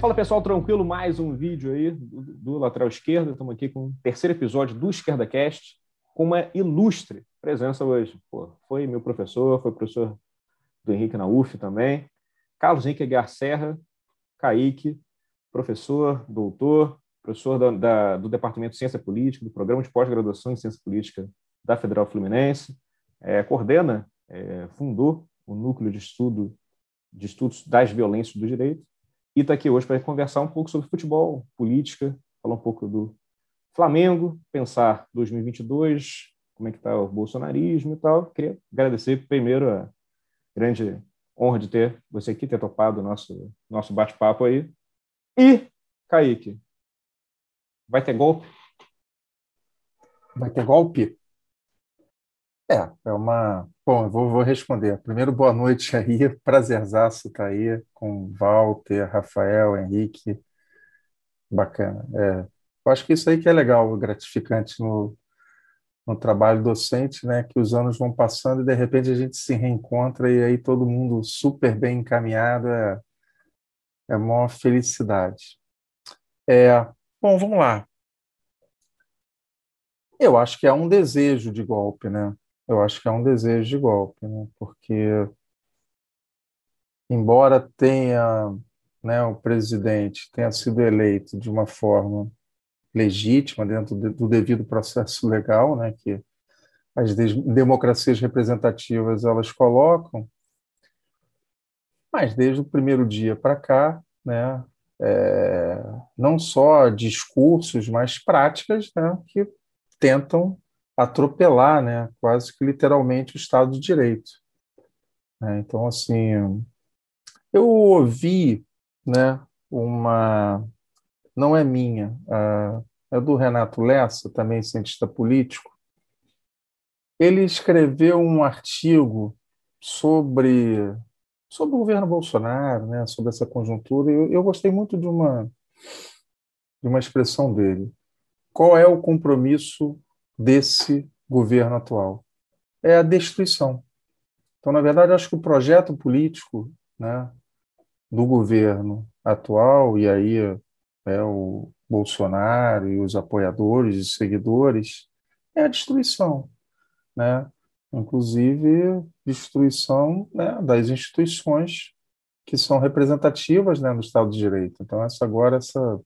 Fala pessoal, tranquilo? Mais um vídeo aí do, do lateral esquerdo. Estamos aqui com o terceiro episódio do Esquerda Cast, com uma ilustre presença hoje. Pô, foi meu professor, foi professor do Henrique na UF também. Carlos Henrique Aguiar Serra, Kaique, professor, doutor, professor da, da, do Departamento de Ciência Política, do Programa de Pós-Graduação em Ciência Política da Federal Fluminense. É, coordena, é, fundou o Núcleo de Estudo de Estudos das Violências do Direito e está aqui hoje para conversar um pouco sobre futebol, política, falar um pouco do Flamengo, pensar 2022, como é que está o bolsonarismo e tal. Queria agradecer primeiro a grande honra de ter você aqui, ter topado o nosso, nosso bate-papo aí. E, Kaique, vai ter golpe? Vai ter golpe? É, é uma. Bom, eu vou, vou responder. Primeiro, boa noite aí, prazerzaço estar tá aí com Walter, Rafael, Henrique. Bacana. É, eu acho que isso aí que é legal, gratificante no, no trabalho docente, né? Que os anos vão passando e de repente a gente se reencontra e aí todo mundo super bem encaminhado. É, é uma felicidade. É, bom, vamos lá. Eu acho que é um desejo de golpe, né? Eu acho que é um desejo de golpe, né? porque, embora tenha, né, o presidente tenha sido eleito de uma forma legítima, dentro do devido processo legal, né, que as democracias representativas elas colocam, mas desde o primeiro dia para cá, né, é, não só discursos, mas práticas né, que tentam atropelar, né, quase que literalmente o Estado de Direito. É, então, assim, eu ouvi, né, uma, não é minha, é do Renato Lessa, também cientista político. Ele escreveu um artigo sobre sobre o governo Bolsonaro, né, sobre essa conjuntura. Eu, eu gostei muito de uma de uma expressão dele. Qual é o compromisso desse governo atual? É a destruição. Então, na verdade, acho que o projeto político né, do governo atual, e aí é o Bolsonaro e os apoiadores e seguidores, é a destruição. Né? Inclusive, destruição né, das instituições que são representativas né, do Estado de Direito. Então, essa agora, essa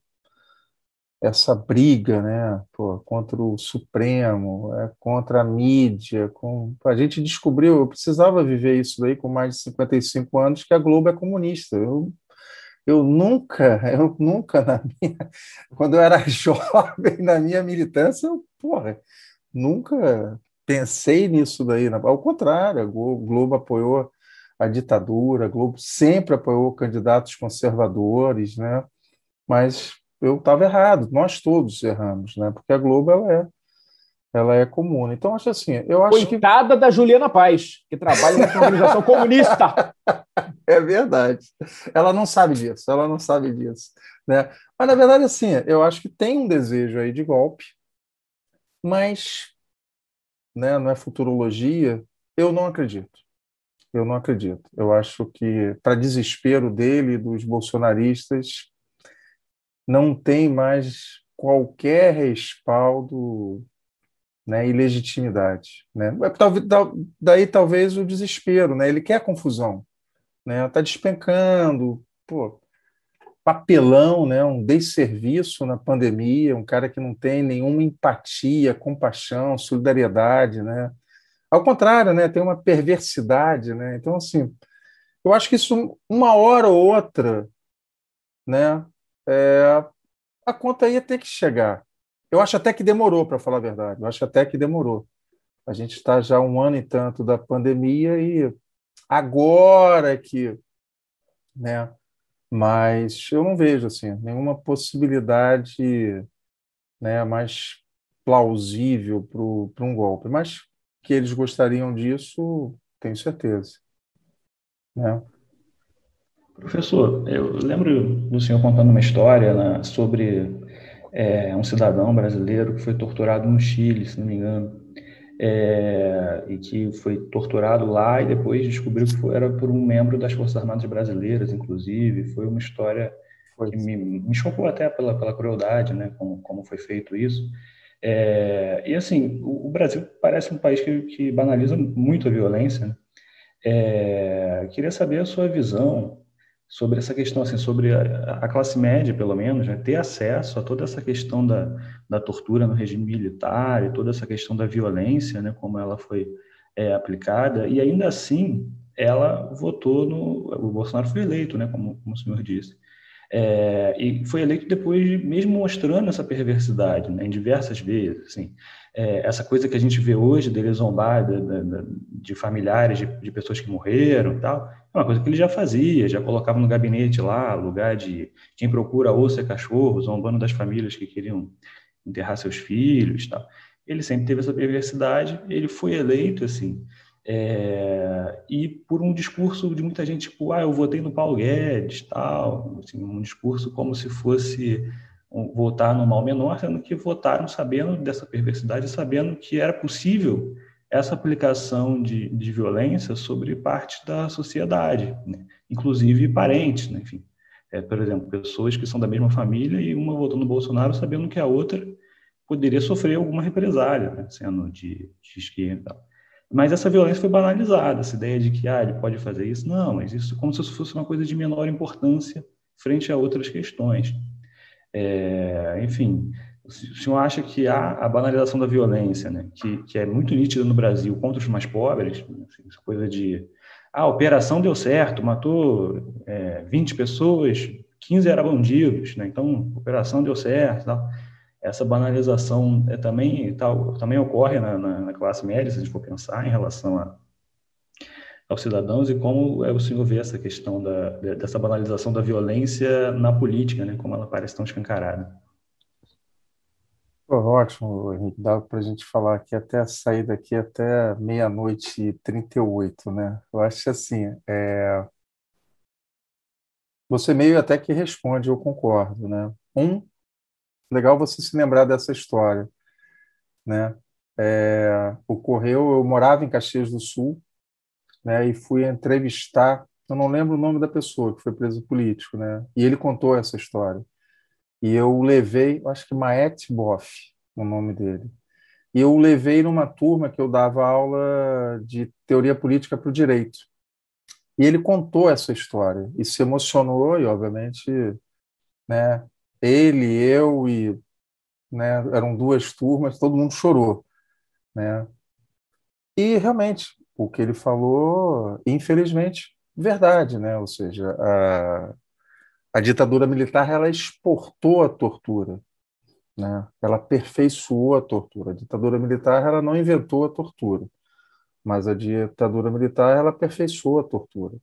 essa briga né, pô, contra o Supremo, é, contra a mídia. Com... A gente descobriu, eu precisava viver isso daí com mais de 55 anos, que a Globo é comunista. Eu, eu nunca, eu nunca, na minha, quando eu era jovem, na minha militância, eu, porra, nunca pensei nisso daí. Ao contrário, a Globo, Globo apoiou a ditadura, a Globo sempre apoiou candidatos conservadores, né? mas eu estava errado, nós todos erramos, né? Porque a Globo ela é ela é comum. Então acho assim, eu acho Coitada que... da Juliana Paz, que trabalha numa organização comunista. É verdade. Ela não sabe disso, ela não sabe disso, né? Mas na verdade assim, eu acho que tem um desejo aí de golpe, mas né, não é futurologia, eu não acredito. Eu não acredito. Eu acho que para desespero dele e dos bolsonaristas, não tem mais qualquer respaldo né, e legitimidade. Né? Daí talvez o desespero, né? ele quer confusão. Está né? Despencando, pô, papelão, né? um desserviço na pandemia, um cara que não tem nenhuma empatia, compaixão, solidariedade. Né? Ao contrário, né? tem uma perversidade. Né? Então, assim, eu acho que isso, uma hora ou outra, né? É, a conta ia ter que chegar. Eu acho até que demorou, para falar a verdade. Eu acho até que demorou. A gente está já um ano e tanto da pandemia e agora que, né? Mas eu não vejo assim nenhuma possibilidade, né, mais plausível para um golpe. Mas que eles gostariam disso, tenho certeza, né? Professor, eu lembro do senhor contando uma história né, sobre é, um cidadão brasileiro que foi torturado no Chile, se não me engano, é, e que foi torturado lá e depois descobriu que foi, era por um membro das Forças Armadas Brasileiras, inclusive. Foi uma história que me, me, chocou até pela, pela crueldade, né, como, como foi feito isso. É, e assim, o, o, Brasil parece um país que, que banaliza muito a violência. Né? É, queria saber a sua visão sobre essa questão, assim, sobre a, a classe média, pelo menos, né, ter acesso a toda essa questão da, da tortura no regime militar e toda essa questão da violência, né, como ela foi é, aplicada, e ainda assim ela votou no. O Bolsonaro foi eleito, né, como, como o senhor disse. É, e foi eleito depois, de, mesmo mostrando essa perversidade, né, em diversas vezes. Assim, é, essa coisa que a gente vê hoje dele zombar de, de, de familiares de, de, pessoas que morreram tal, é uma coisa que ele já fazia, já colocava no gabinete lá, lugar de quem procura osso é cachorro, zombando das famílias que queriam enterrar seus filhos tal. Ele sempre teve essa perversidade, ele foi eleito, assim, é, e por um discurso de muita gente, tipo, ah, eu votei no Paulo Guedes, tal, assim, um discurso como se fosse votar no mal menor, sendo que votaram sabendo dessa perversidade, sabendo que era possível essa aplicação de, de violência sobre parte da sociedade, né? inclusive parentes, né? enfim. É, por exemplo, pessoas que são da mesma família e uma votou no Bolsonaro sabendo que a outra poderia sofrer alguma represália, né? sendo de, de esquerda e tal. Mas essa violência foi banalizada, essa ideia de que ah, ele pode fazer isso. Não, mas isso como se fosse uma coisa de menor importância frente a outras questões. É, enfim, o senhor acha que há a banalização da violência, né, que, que é muito nítida no Brasil contra os mais pobres, assim, essa coisa de ah, a operação deu certo, matou é, 20 pessoas, 15 eram bandidos, né, então a operação deu certo. Tal essa banalização é também, tal, também ocorre na, na, na, classe média, se a gente for pensar em relação a, aos cidadãos e como é o senhor vê essa questão da, dessa banalização da violência na política, né, como ela parece tão escancarada. Ótimo, Henrique. Dá para a gente falar aqui até sair daqui até meia-noite e 38, né? Eu acho assim, é... você meio até que responde, eu concordo, né? Um, legal você se lembrar dessa história, né? É, ocorreu, eu morava em Caxias do Sul, né? E fui entrevistar, eu não lembro o nome da pessoa que foi preso político, né? E ele contou essa história. E eu levei, acho que Maet Boff, o nome dele. E eu levei numa turma que eu dava aula de teoria política para o direito. E ele contou essa história e se emocionou e, obviamente, né, ele, eu e né, eram duas turmas, todo mundo chorou, né? E realmente o que ele falou, infelizmente, verdade, né? Ou seja, a, a ditadura militar ela exportou a tortura, né? Ela aperfeiçoou a tortura. A ditadura militar ela não inventou a tortura, mas a ditadura militar ela aperfeiçoou a tortura,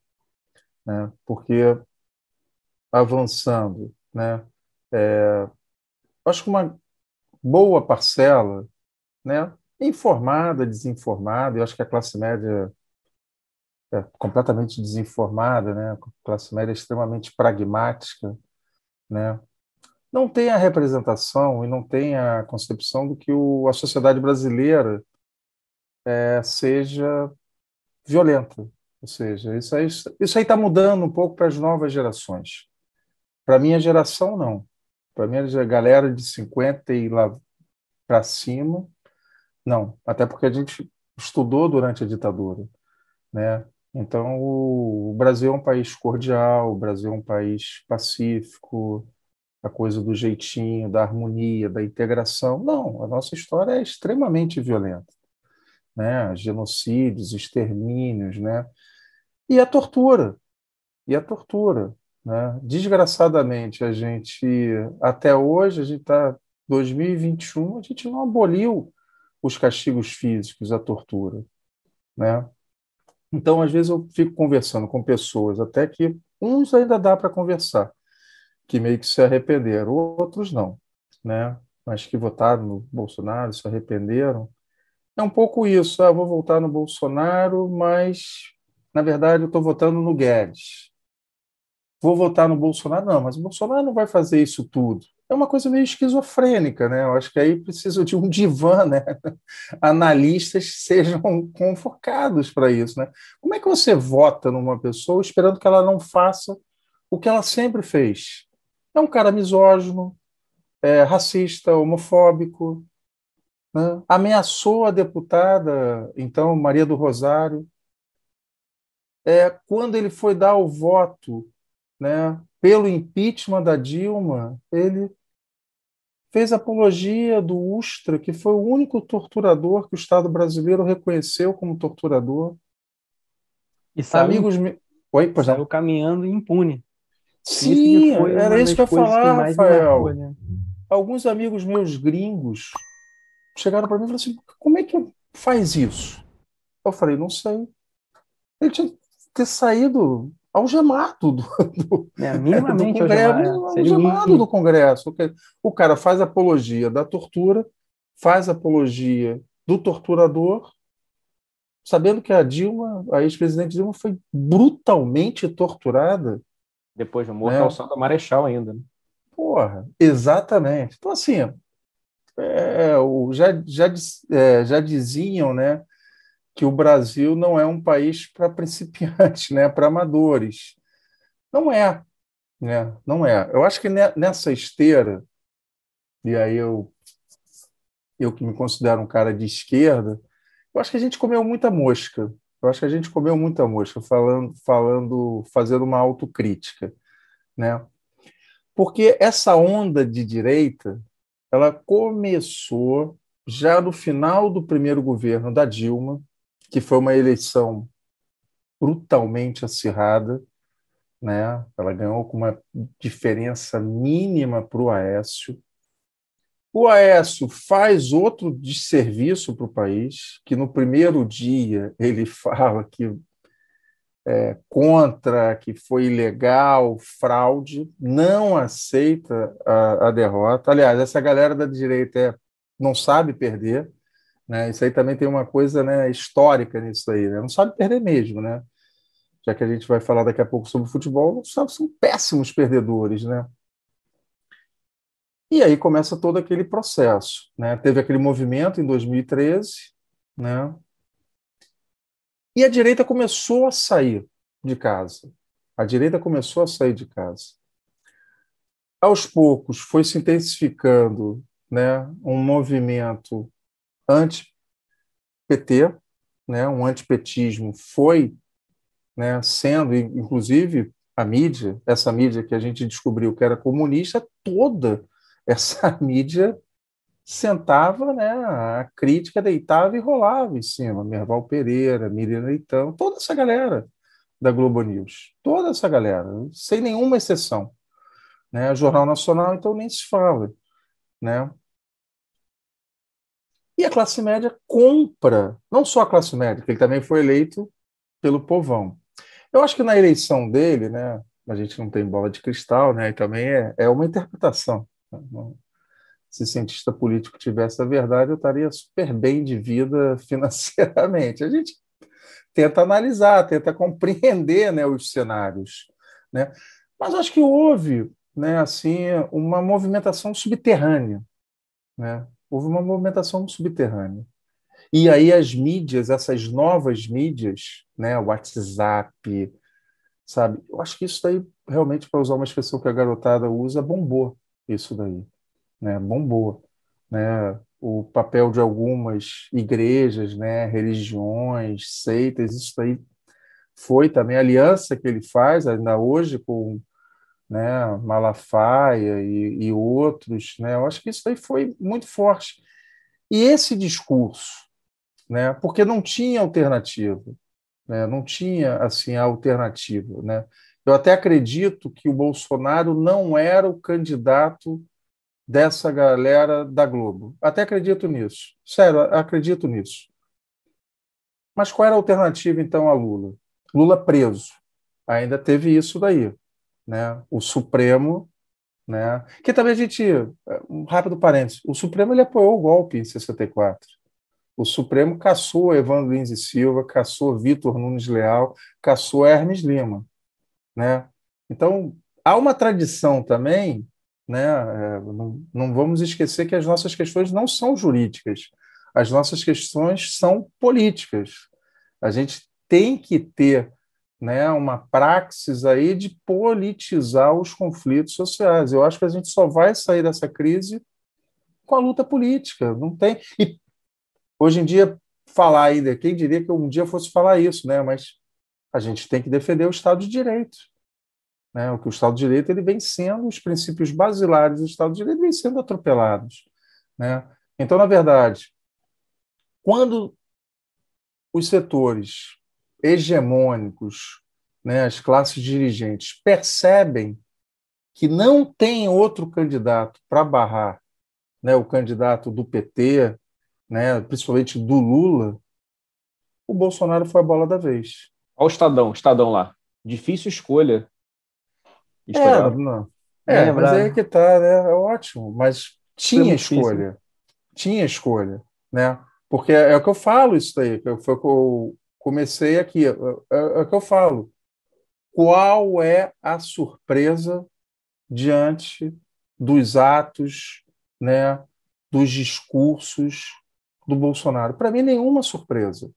né? Porque avançando, né? É, acho que uma boa parcela, né, informada, desinformada, eu acho que a classe média é completamente desinformada, né, a classe média é extremamente pragmática, né, não tem a representação e não tem a concepção do que o, a sociedade brasileira é, seja violenta. Ou seja, isso aí está mudando um pouco para as novas gerações. Para a minha geração, não. Para a galera de 50 e lá para cima, não. Até porque a gente estudou durante a ditadura, né? Então, o, Brasil é um país cordial, o Brasil é um país pacífico, a coisa do jeitinho, da harmonia, da integração. Não, a nossa história é extremamente violenta, né? Genocídios, extermínios, né? E a tortura, e a tortura, né? Desgraçadamente, a gente, até hoje, a gente está 2021, a gente não aboliu os castigos físicos, a tortura. Né? Então, às vezes, eu fico conversando com pessoas, até que uns ainda dá para conversar, que meio que se arrependeram, outros não, né? mas que votaram no Bolsonaro, se arrependeram. É um pouco isso, ah, vou votar no Bolsonaro, mas, na verdade, eu estou votando no Guedes vou votar no Bolsonaro. Não, mas o Bolsonaro não vai fazer isso tudo. É uma coisa meio esquizofrênica, né? Eu acho que aí precisa de um divã, né? Analistas sejam convocados para isso, né? Como é que você vota numa pessoa esperando que ela não faça o que ela sempre fez? É um cara misógino, é, racista, homofóbico, né? ameaçou a deputada, então, Maria do Rosário. É, quando ele foi dar o voto né, pelo impeachment da Dilma, ele fez apologia do Ustra, que foi o único torturador que o Estado brasileiro reconheceu como torturador. E saiu, Amigos Oi, pois saiu caminhando impune. Sim, isso era isso que eu ia falar, Rafael. Marcou, né? Alguns amigos meus gringos chegaram para mim e falaram assim: como é que faz isso? Eu falei: não sei. Ele tinha que ter saído algemado do, do, é, do Congresso. Algemado do Congresso. O cara faz apologia da tortura, faz apologia do torturador, sabendo que a Dilma, a ex-presidente Dilma, foi brutalmente torturada. Depois de morto, né? alçada Marechal ainda. Né? Porra, exatamente. Então, assim, é, já, já, é, já diziam, né? Que o Brasil não é um país para principiantes, né, para amadores. Não é, né? Não é. Eu acho que nessa esteira, e aí eu eu que me considero um cara de esquerda, eu acho que a gente comeu muita mosca. Eu acho que a gente comeu muita mosca falando, falando, fazendo uma autocrítica, né? Porque essa onda de direita, ela começou já no final do primeiro governo da Dilma, que foi uma eleição brutalmente acirrada, né? Ela ganhou com uma diferença mínima para o Aécio. O Aécio faz outro desserviço para o país, que no primeiro dia ele fala que é, contra, que foi ilegal, fraude, não aceita a, a derrota. Aliás, essa galera da direita é, não sabe perder, né? Isso aí também tem uma coisa né, histórica nisso aí. Né? Não sabe perder mesmo, né? Já que a gente vai falar daqui a pouco sobre futebol, são péssimos perdedores, né? E aí começa todo aquele processo, né? Teve aquele movimento em 2013, né? E a direita começou a sair de casa. A direita começou a sair de casa. Aos poucos foi se intensificando, né, um movimento anti-PT, né, um antipetismo foi né, sendo, inclusive, a mídia, essa mídia que a gente descobriu que era comunista, toda essa mídia sentava, né, a crítica deitava e rolava em cima. Merval Pereira, Miriam Leitão, toda essa galera da Globo News, toda essa galera, sem nenhuma exceção. Né? Jornal Nacional, então, nem se fala. Né? E a classe média compra, não só a classe média, que ele também foi eleito pelo povão. Eu acho que na eleição dele, né, a gente não tem bola de cristal, né, e também é, é uma interpretação. Se cientista político tivesse a verdade, eu estaria super bem de vida financeiramente. A gente tenta analisar, tenta compreender né, os cenários. Né? Mas acho que houve né, assim, uma movimentação subterrânea. Né? Houve uma movimentação subterrânea. E aí as mídias, essas novas mídias, né, WhatsApp, sabe? Eu acho que isso daí, realmente, para usar uma expressão que a garotada usa, bombou isso daí, né? Bombou, né? O papel de algumas igrejas, né, religiões, seitas, isso daí foi também a aliança que ele faz ainda hoje com né, Malafaia e, e outros, né, eu acho que isso aí foi muito forte. E esse discurso, né, porque não tinha alternativa, né, não tinha assim alternativa, né. Eu até acredito que o Bolsonaro não era o candidato dessa galera da Globo. Até acredito nisso. Sério, acredito nisso. Mas qual era a alternativa então a Lula? Lula preso. Ainda teve isso daí né? O Supremo, né? Que também a gente, um rápido parênteses, o Supremo ele apoiou o golpe em 64. O Supremo caçou Evandro Lins e Silva, caçou Vitor Nunes Leal, caçou Hermes Lima, né? Então, há uma tradição também, né? É, não, não vamos esquecer que as nossas questões não são jurídicas, as nossas questões são políticas. A gente tem que ter né, uma praxis aí de politizar os conflitos sociais. Eu acho que a gente só vai sair dessa crise com a luta política. Não tem. E hoje em dia falar ainda, quem diria que um dia fosse falar isso, né? Mas a gente tem que defender o Estado de Direito. Né? O que o Estado de Direito ele vem sendo, os princípios basilares do Estado de Direito vêm sendo atropelados. Né? Então, na verdade, quando os setores hegemônicos, né, as classes dirigentes, percebem que não tem outro candidato para barrar né, o candidato do PT, né, principalmente do Lula, o Bolsonaro foi a bola da vez. Olha o Estadão, Estadão lá. Difícil escolha. É, não. é, é mas aí é que tá, né? É ótimo, mas tinha escolha. Tinha escolha, né? Porque é o que eu falo isso daí, foi o que eu comecei aqui, é, é, é o que eu falo. Qual é a surpresa diante dos atos, né, dos discursos do Bolsonaro? Para mim, nenhuma surpresa.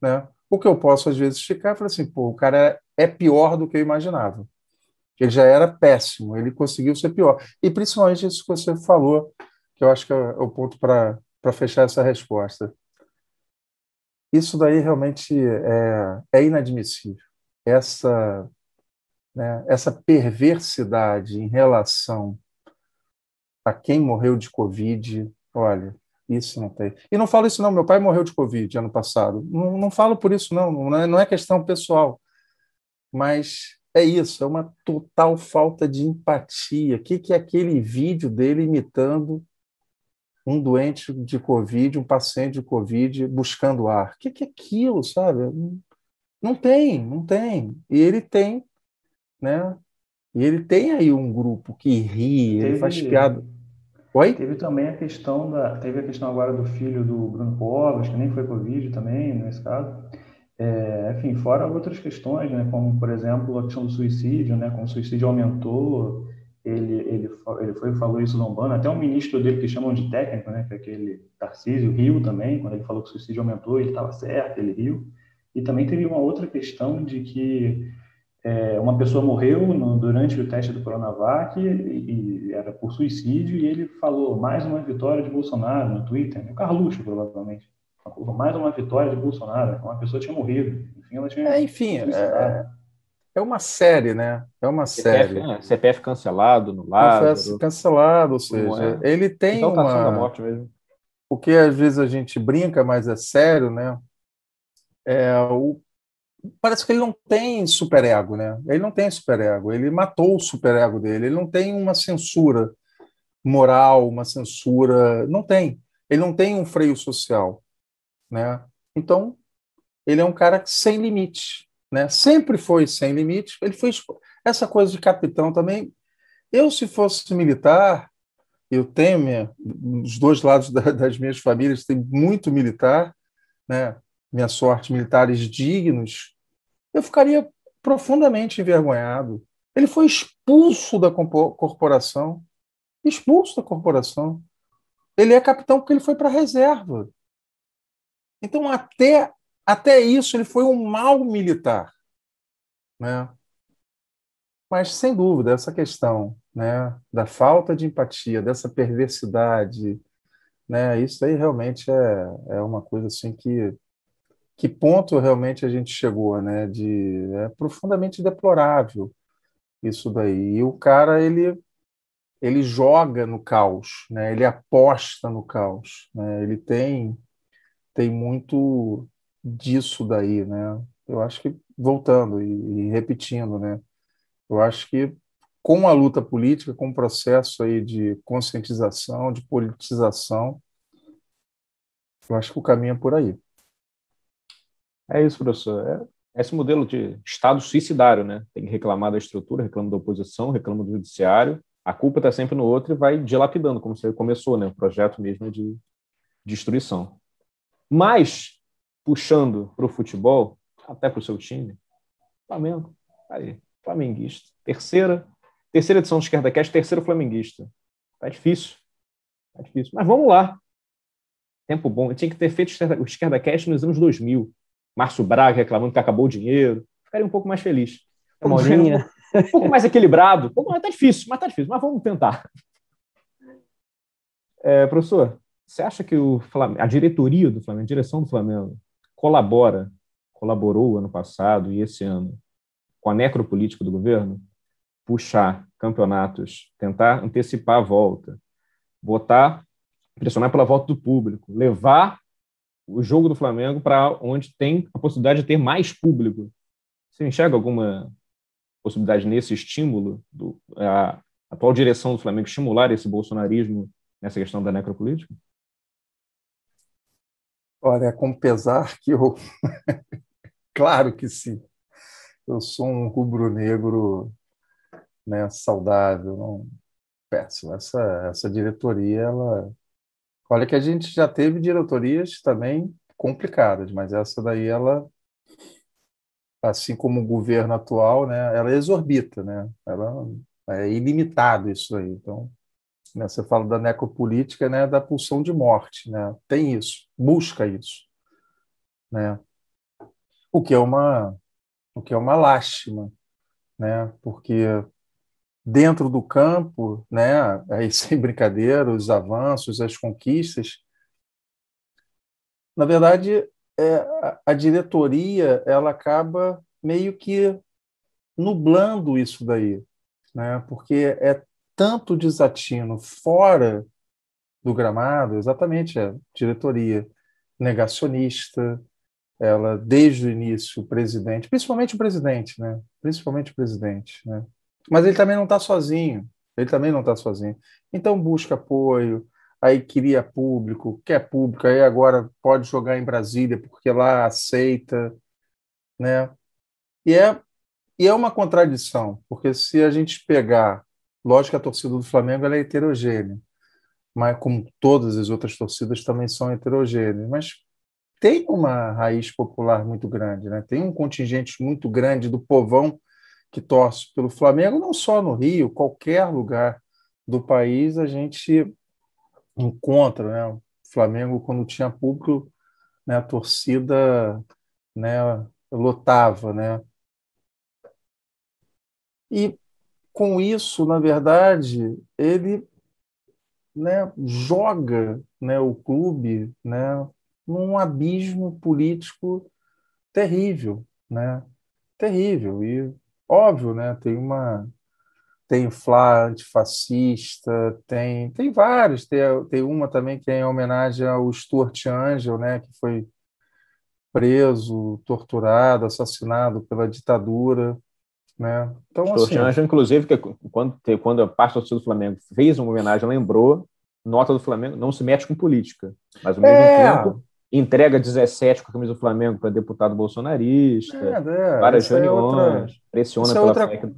Né? O que eu posso, às vezes, ficar e falar assim, pô, o cara é pior do que eu imaginava. Ele já era péssimo, ele conseguiu ser pior. E principalmente isso que você falou, que eu acho que é o ponto para fechar essa resposta. Isso daí realmente é, é inadmissível. Essa, né, essa perversidade em relação a quem morreu de Covid, olha, isso não tem. E não falo isso não, meu pai morreu de Covid ano passado. Não, não falo por isso não, não é, não é questão pessoal. Mas é isso, é uma total falta de empatia. O que, que é aquele vídeo dele imitando um doente de Covid, um paciente de Covid buscando ar. O que, que é aquilo, sabe? Não tem, não tem. E ele tem, né? E ele tem aí um grupo que ri, teve, ele faz piada. Oi? Teve também a questão da, teve a questão agora do filho do Bruno Covas, que nem foi Covid também, nesse caso. É, enfim, fora outras questões, né, como, por exemplo, a questão do suicídio, né, como o suicídio aumentou, ele, ele, ele foi falou isso no até um ministro dele que chamam de técnico, né, que é aquele Tarcísio, riu também, quando ele falou que o suicídio aumentou, ele estava certo, ele riu. E também teve uma outra questão de que é, uma pessoa morreu no, durante o teste do Coronavac e, e, era por suicídio e ele falou mais uma vitória de Bolsonaro no Twitter, o Carluxo provavelmente. Mais uma vitória de Bolsonaro, uma pessoa tinha morrido. Enfim, ela tinha. É, enfim, é, é uma série, né? É uma CPF, série. É, CPF cancelado no lado. Cancelado, ou seja, é. ele tem então, tá uma. morte mesmo. O que às vezes a gente brinca, mas é sério, né? É o parece que ele não tem superego, né? Ele não tem superego. Ele matou o superego dele. Ele não tem uma censura moral, uma censura, não tem. Ele não tem um freio social, né? Então, ele é um cara sem limite né? Sempre foi sem limite. Ele foi essa coisa de capitão também. Eu, se fosse militar, eu tenho minha, os dois lados da, das minhas famílias tem muito militar, né? Minha sorte, militares dignos. Eu ficaria profundamente envergonhado. Ele foi expulso da corporação, expulso da corporação. Ele é capitão porque ele foi para a reserva. Então, até até isso, ele foi um mau militar. Né? Mas, sem dúvida, essa questão né, da falta de empatia, dessa perversidade, né, isso aí realmente é, é uma coisa assim que. Que ponto realmente a gente chegou, né? De, é profundamente deplorável isso daí. E o cara, ele ele joga no caos, né? Ele aposta no caos, né? Ele tem tem muito disso daí, né? Eu acho que voltando e, e repetindo, né? Eu acho que com a luta política, com o processo aí de conscientização, de politização, eu acho que o caminho é por aí. É isso, professor. É esse modelo de Estado suicidário, né? Tem que reclamar da estrutura, reclama da oposição, reclama do judiciário. A culpa está sempre no outro e vai dilapidando, como você começou, né? O projeto mesmo de destruição. Mas puxando para o futebol, até para o seu time, Flamengo, tá aí, flamenguista. Terceira, terceira edição do Esquerda Cast, terceiro flamenguista. Tá difícil, tá difícil. Mas vamos lá. Tempo bom. Eu tinha que ter feito o Esquerda Cast nos anos 2000. Márcio Braga reclamando que acabou o dinheiro. ficaria um pouco mais feliz. Um, pouco mais equilibrado. Um tá difícil, mas tá difícil, mas vamos tentar. É, professor, você acha que o Flamengo, a diretoria do Flamengo, a direção do Flamengo, colabora, colaborou ano passado e esse ano com a necropolítica do governo? Puxar campeonatos, tentar antecipar a volta, botar, pressionar pela volta do público, levar o jogo do Flamengo para onde tem a possibilidade de ter mais público. Você enxerga alguma possibilidade nesse estímulo do a atual direção do Flamengo estimular esse bolsonarismo nessa questão da necropolítica? Olha, com pesar que eu. claro que sim. Eu sou um rubro-negro né, saudável, não péssimo. Essa, essa diretoria, ela. Olha que a gente já teve diretorias também complicadas, mas essa daí, ela, assim como o governo atual, né, ela exorbita, né? Ela é ilimitado isso aí. Então, né? Você fala da necropolítica, né? da pulsão de morte. Né? Tem isso, busca isso. Né? O que é uma, o que é uma lástima, né? porque dentro do campo, né, aí sem brincadeira, os avanços, as conquistas, na verdade, é, a, diretoria ela acaba meio que nublando isso daí, né? Porque é tanto desatino fora do gramado, exatamente a diretoria negacionista, ela desde o início o presidente, principalmente o presidente, né? Principalmente o presidente, né? Mas ele também não está sozinho. Ele também não está sozinho. Então busca apoio, aí cria público, quer público, aí agora pode jogar em Brasília porque lá aceita, né? E é e é uma contradição, porque se a gente pegar Lógico que a torcida do Flamengo é heterogênea, mas como todas as outras torcidas também são heterogêneas, mas tem uma raiz popular muito grande, né? Tem um contingente muito grande do povão que torce pelo Flamengo, não só no Rio, qualquer lugar do país a gente encontra, né? O Flamengo quando tinha público, né, a torcida, né, lotava, né? E com isso, na verdade, ele né, joga né, o clube né, num abismo político terrível, né? Terrível e óbvio, né? Tem uma tem Flá antifascista, tem tem vários, tem, tem uma também que é em homenagem ao Stuart Angel, né? Que foi preso, torturado, assassinado pela ditadura. Né? Então, assim, Anjo, inclusive, que quando, quando a parte do Flamengo fez uma homenagem, lembrou, nota do Flamengo, não se mete com política, mas ao mesmo é. tempo entrega 17 com a camisa do Flamengo para deputado bolsonarista, é, é, várias é reuniões, é outra... pressiona pela outra... fake.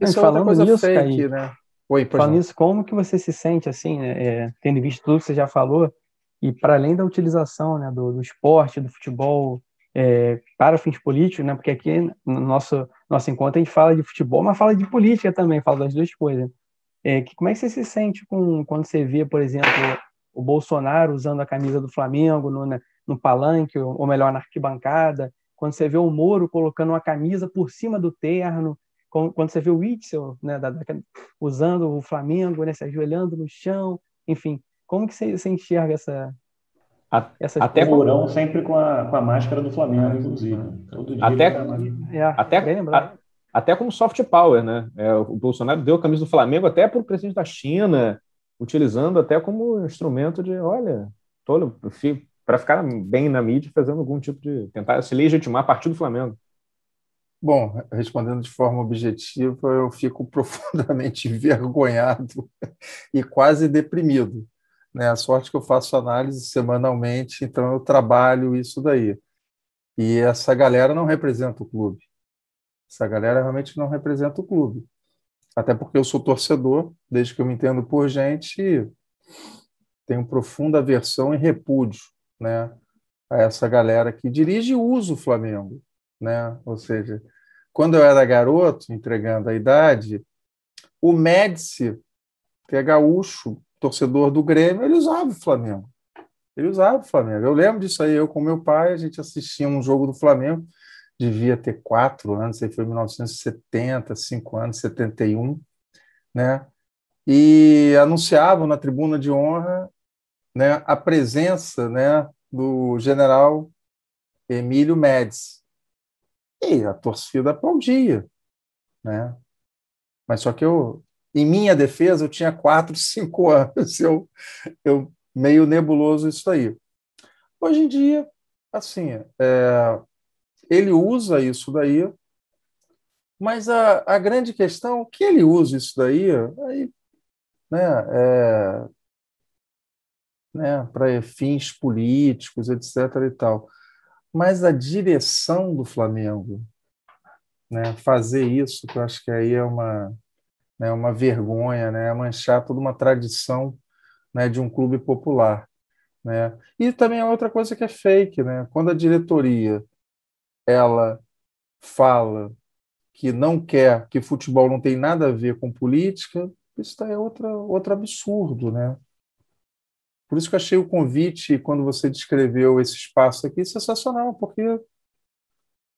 Isso é falando nisso, fake, né? Oi, falando nisso, como que você se sente assim, né? é, tendo visto tudo que você já falou, e para além da utilização né, do, do esporte, do futebol, é, para fins políticos, né? Porque aqui no nosso nosso encontro a gente fala de futebol, mas fala de política também, fala das duas coisas. É, que, como é que você se sente com, quando você vê, por exemplo, o Bolsonaro usando a camisa do Flamengo no, né, no palanque, ou melhor, na arquibancada, quando você vê o Moro colocando uma camisa por cima do terno, quando você vê o Itzel né, da, da, usando o Flamengo, né, se ajoelhando no chão, enfim, como que você, você enxerga essa, até com... Mourão sempre com a, com a máscara do Flamengo, inclusive. Todo dia até, é, até, a, até como soft power, né? É, o Bolsonaro deu a camisa do Flamengo até para o presidente da China, utilizando até como instrumento de, olha, para ficar bem na mídia, fazendo algum tipo de. tentar se legitimar a partir do Flamengo. Bom, respondendo de forma objetiva, eu fico profundamente envergonhado e quase deprimido né? A sorte que eu faço análise semanalmente, então eu trabalho isso daí. E essa galera não representa o clube. Essa galera realmente não representa o clube. Até porque eu sou torcedor, desde que eu me entendo por gente, tenho profunda aversão e repúdio né, a essa galera que dirige e usa o Flamengo. Né? Ou seja, quando eu era garoto, entregando a idade, o Médici, que é gaúcho, torcedor do Grêmio, ele usava o Flamengo. Ele usava o Flamengo. Eu lembro disso aí, eu com meu pai, a gente assistia um jogo do Flamengo devia ter quatro anos, aí foi em 1970, cinco anos, 71, né? E anunciavam na tribuna de honra né, a presença né, do general Emílio Médici. E a torcida aplaudia, né? Mas só que eu, em minha defesa, eu tinha quatro, cinco anos, eu, eu meio nebuloso isso aí. Hoje em dia, assim, é, ele usa isso daí, mas a, a grande questão, que ele usa isso daí, aí, né, é, né, para fins políticos, etc. e tal. Mas a direção do Flamengo, né, fazer isso, que eu acho que aí é uma, né, uma vergonha, né, manchar toda uma tradição né, de um clube popular. Né? E também é outra coisa que é fake, né? Quando a diretoria ela fala que não quer, que futebol não tem nada a ver com política, isso é outra, outro absurdo, né? Por isso que eu achei o convite, quando você descreveu esse espaço aqui, sensacional, porque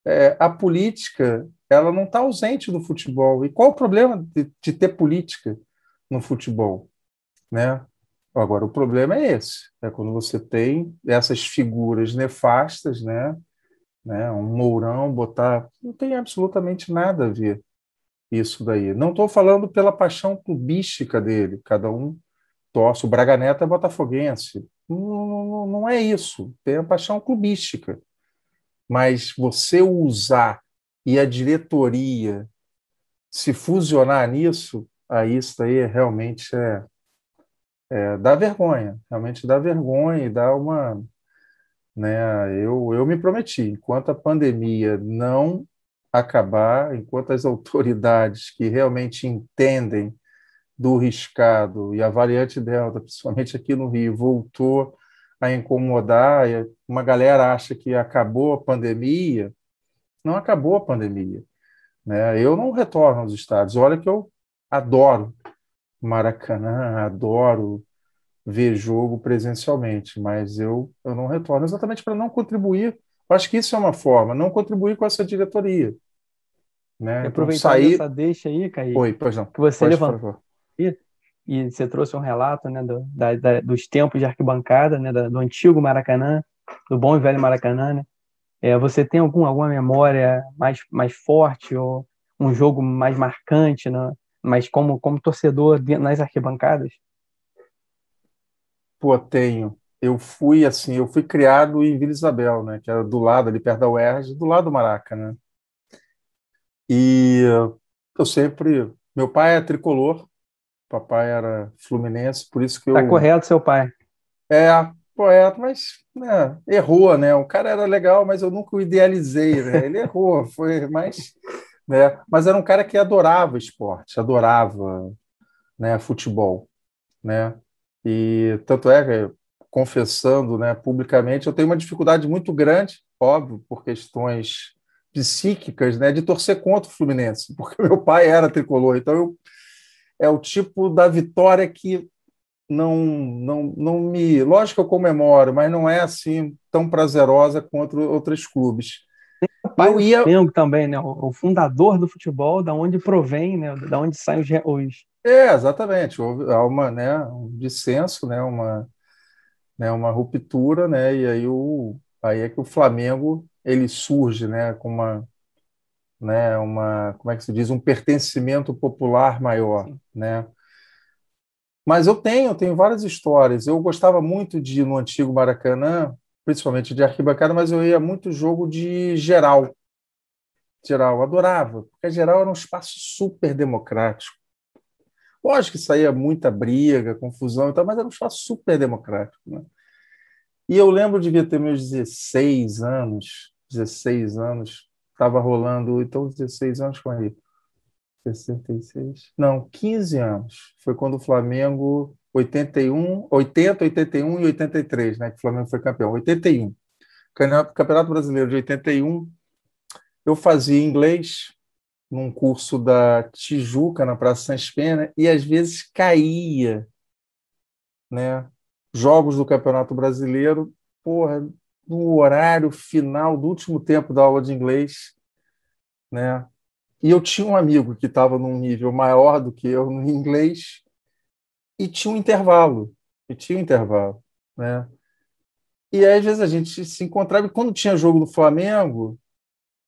é, a política ela não está ausente do futebol. E qual o problema de, de ter política no futebol? Né? Agora, o problema é esse, é quando você tem essas figuras nefastas, né? né? um Mourão, botar... Não tem absolutamente nada a ver isso daí. Não estou falando pela paixão clubística dele, cada um torce. O Braga Neto é botafoguense. Não, não, não é isso. Tem a paixão clubística. Mas você usar e a diretoria se fusionar nisso, aí isso aí realmente é, é, dá vergonha, realmente dá vergonha e dá uma. Né, eu, eu me prometi, enquanto a pandemia não acabar, enquanto as autoridades que realmente entendem do riscado e a variante Delta, principalmente aqui no Rio, voltou a incomodar, uma galera acha que acabou a pandemia, não acabou a pandemia. Né? Eu não retorno aos estados. Olha que eu adoro Maracanã, adoro ver jogo presencialmente, mas eu, eu não retorno exatamente para não contribuir. Eu acho que isso é uma forma, não contribuir com essa diretoria. Né? Então, aproveitando sair... essa deixa aí, Caí, Oi, pois não. que você levantou e você trouxe um relato né, do, da, da, dos tempos de arquibancada, né, do antigo Maracanã, do bom e velho Maracanã. Né? É, você tem algum, alguma memória mais, mais forte ou um jogo mais marcante, né? mas como, como torcedor nas arquibancadas? Pô, tenho. Eu fui assim, eu fui criado em Vila Isabel, né, que era do lado ali perto da UERJ, do lado do Maracanã. Né? E eu sempre, meu pai é tricolor, papai era fluminense, por isso que tá eu. Tá correto, seu pai. É, correto, mas né, errou, né? O cara era legal, mas eu nunca o idealizei, né? Ele errou, foi mais. Né? Mas era um cara que adorava esporte, adorava né, futebol, né? E tanto é que, confessando né, publicamente, eu tenho uma dificuldade muito grande, óbvio, por questões psíquicas, né, de torcer contra o Fluminense, porque meu pai era tricolor, então eu é o tipo da vitória que não, não, não me. Lógico que eu comemoro, mas não é assim tão prazerosa quanto outros clubes. Eu ia... Flamengo também, né? O fundador do futebol, da onde provém, né? Da onde saem os, os... É, exatamente. Houve há uma, né, um dissenso, né, uma, né, uma ruptura, né, e aí, o, aí é que o Flamengo ele surge, né, com uma, né, uma, como é que se diz, um pertencimento popular maior, né? Mas eu tenho, eu tenho várias histórias. Eu gostava muito de ir no antigo Maracanã, principalmente de arquibancada, mas eu ia muito jogo de geral. Geral, adorava, porque geral era um espaço super democrático. Lógico que saía muita briga, confusão e tal, mas era um espaço super democrático. Né? E eu lembro de ter meus 16 anos, 16 anos, estava rolando, então 16 anos com aí. 66? Não, 15 anos. Foi quando o Flamengo 81, 80, 81 e 83, né, que o Flamengo foi campeão. 81. Campeonato Brasileiro de 81. Eu fazia inglês num curso da Tijuca na Praça Sans Pena e às vezes caía, né? Jogos do Campeonato Brasileiro, porra, no horário final do último tempo da aula de inglês, né? E eu tinha um amigo que estava num nível maior do que eu no inglês e tinha um intervalo, e tinha um intervalo, né? E aí, às vezes a gente se encontrava e quando tinha jogo do Flamengo,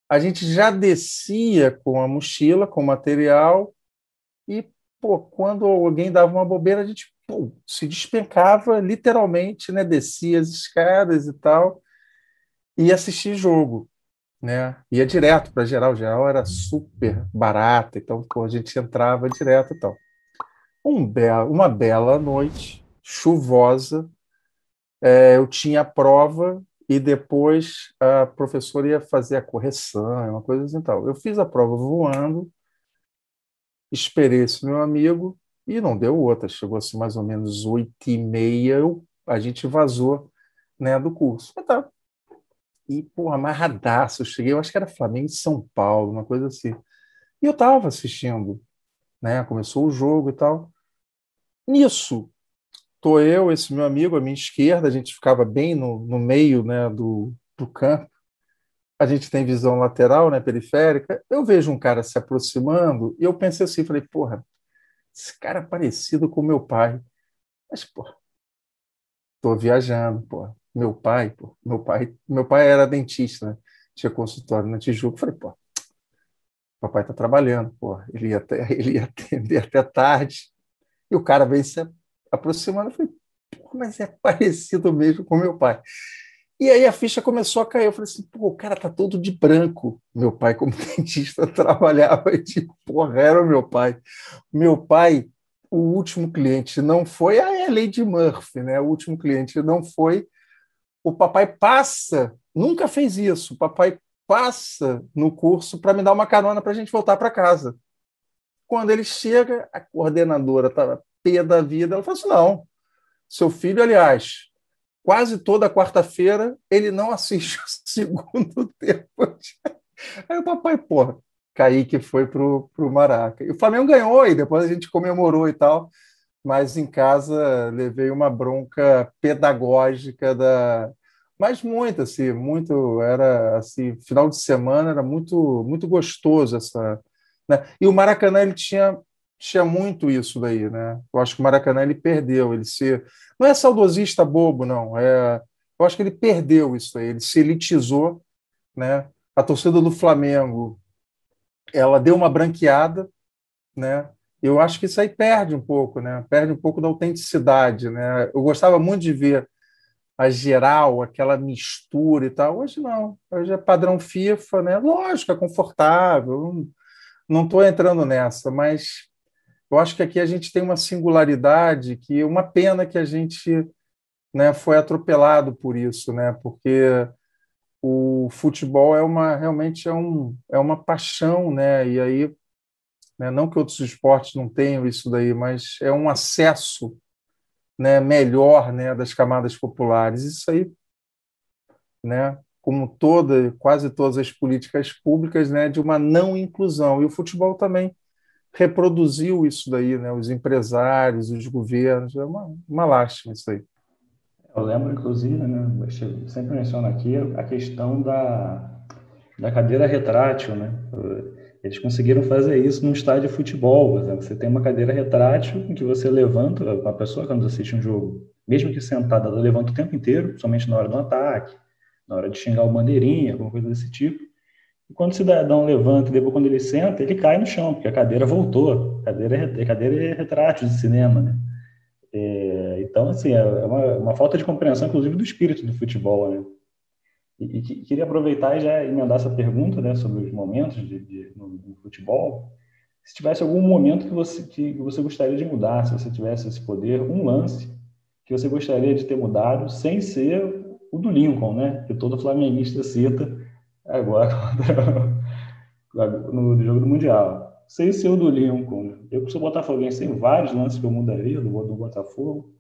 a gente já descia com a mochila, com o material e pô, quando alguém dava uma bobeira, a gente pô, se despencava literalmente, né? Descia as escadas e tal e assistir jogo, né? Ia direto para geral, geral era super barata, então pô, a gente entrava direto e tal. Um belo, uma bela noite, chuvosa, é, eu tinha a prova e depois a professora ia fazer a correção, uma coisa assim tal. Eu fiz a prova voando, esperei esse meu amigo e não deu outra. Chegou assim mais ou menos oito e meia, eu, a gente vazou né, do curso. Mas tá. E, pô, amarradaço. Eu cheguei, eu acho que era Flamengo e São Paulo, uma coisa assim. E eu estava assistindo, né? Começou o jogo e tal. Nisso, tô eu, esse meu amigo, à minha esquerda, a gente ficava bem no, no meio né, do, do campo. A gente tem visão lateral, né, periférica. Eu vejo um cara se aproximando e eu pensei assim, falei, porra, esse cara é parecido com meu pai. Mas, porra, tô viajando, porra. Meu pai, porra, meu pai, meu pai era dentista, né? Tinha consultório na Tijuca. Falei, pô, papai tá trabalhando, pô, ele ia, até, ele ia atender até tarde. E o cara veio se aproximando. Eu falei, pô, mas é parecido mesmo com meu pai. E aí a ficha começou a cair. Eu falei assim, pô, o cara tá todo de branco. Meu pai, como dentista, trabalhava de porra, era o meu pai. Meu pai, o último cliente não foi, a de Murphy, né? O último cliente não foi. O papai passa, nunca fez isso. O papai passa no curso para me dar uma carona para a gente voltar para casa. Quando ele chega, a coordenadora estava pé da vida. Ela falou assim: não, seu filho, aliás, quase toda quarta-feira ele não assiste o segundo tempo. Aí o papai, porra, Kaique foi pro, pro Maraca. E o Flamengo ganhou e depois a gente comemorou e tal, mas em casa levei uma bronca pedagógica da mas muito assim, muito era assim, final de semana era muito muito gostoso essa, né? E o Maracanã ele tinha tinha muito isso daí, né? Eu acho que o Maracanã ele perdeu, ele se não é saudosista bobo, não. É, eu acho que ele perdeu isso aí, ele se elitizou, né? A torcida do Flamengo, ela deu uma branqueada, né? Eu acho que isso aí perde um pouco, né? Perde um pouco da autenticidade, né? Eu gostava muito de ver a geral, aquela mistura e tal. Hoje não. Hoje é padrão FIFA, né? Lógico, é confortável. Não estou entrando nessa, mas eu acho que aqui a gente tem uma singularidade que uma pena que a gente né, foi atropelado por isso, né? Porque o futebol é uma realmente é, um, é uma paixão, né? E aí, né, não que outros esportes não tenham isso daí, mas é um acesso, né, melhor, né, das camadas populares. Isso aí, né? Como toda, quase todas as políticas públicas, né, de uma não inclusão. E o futebol também reproduziu isso daí, né? Os empresários, os governos, é uma, uma lástima isso aí. Eu lembro, inclusive, né? Sempre menciono aqui a questão da, da cadeira retrátil, né? Eles conseguiram fazer isso num estádio de futebol. Você tem uma cadeira retrátil em que você levanta a pessoa quando assiste um jogo, mesmo que sentada, ela levanta o tempo inteiro, somente na hora do ataque, na hora de xingar o bandeirinha, alguma coisa desse tipo. E quando o cidadão levanta depois quando ele senta, ele cai no chão, porque a cadeira voltou. A cadeira é, cadeira é retrátil de cinema, né? É, então, assim, é uma, uma, falta de compreensão, inclusive, do espírito do futebol, né? E, e queria aproveitar e já emendar essa pergunta, né, sobre os momentos de, de no, no, futebol. Se tivesse algum momento que você, que você gostaria de mudar, se você tivesse esse poder, um lance que você gostaria de ter mudado, sem ser o do Lincoln, né? Que todo flamenguista cita agora no jogo do Mundial. Sem ser o do Lincoln. Eu, que sou botafoguense, tem vários lances que eu mudaria do, do Botafogo.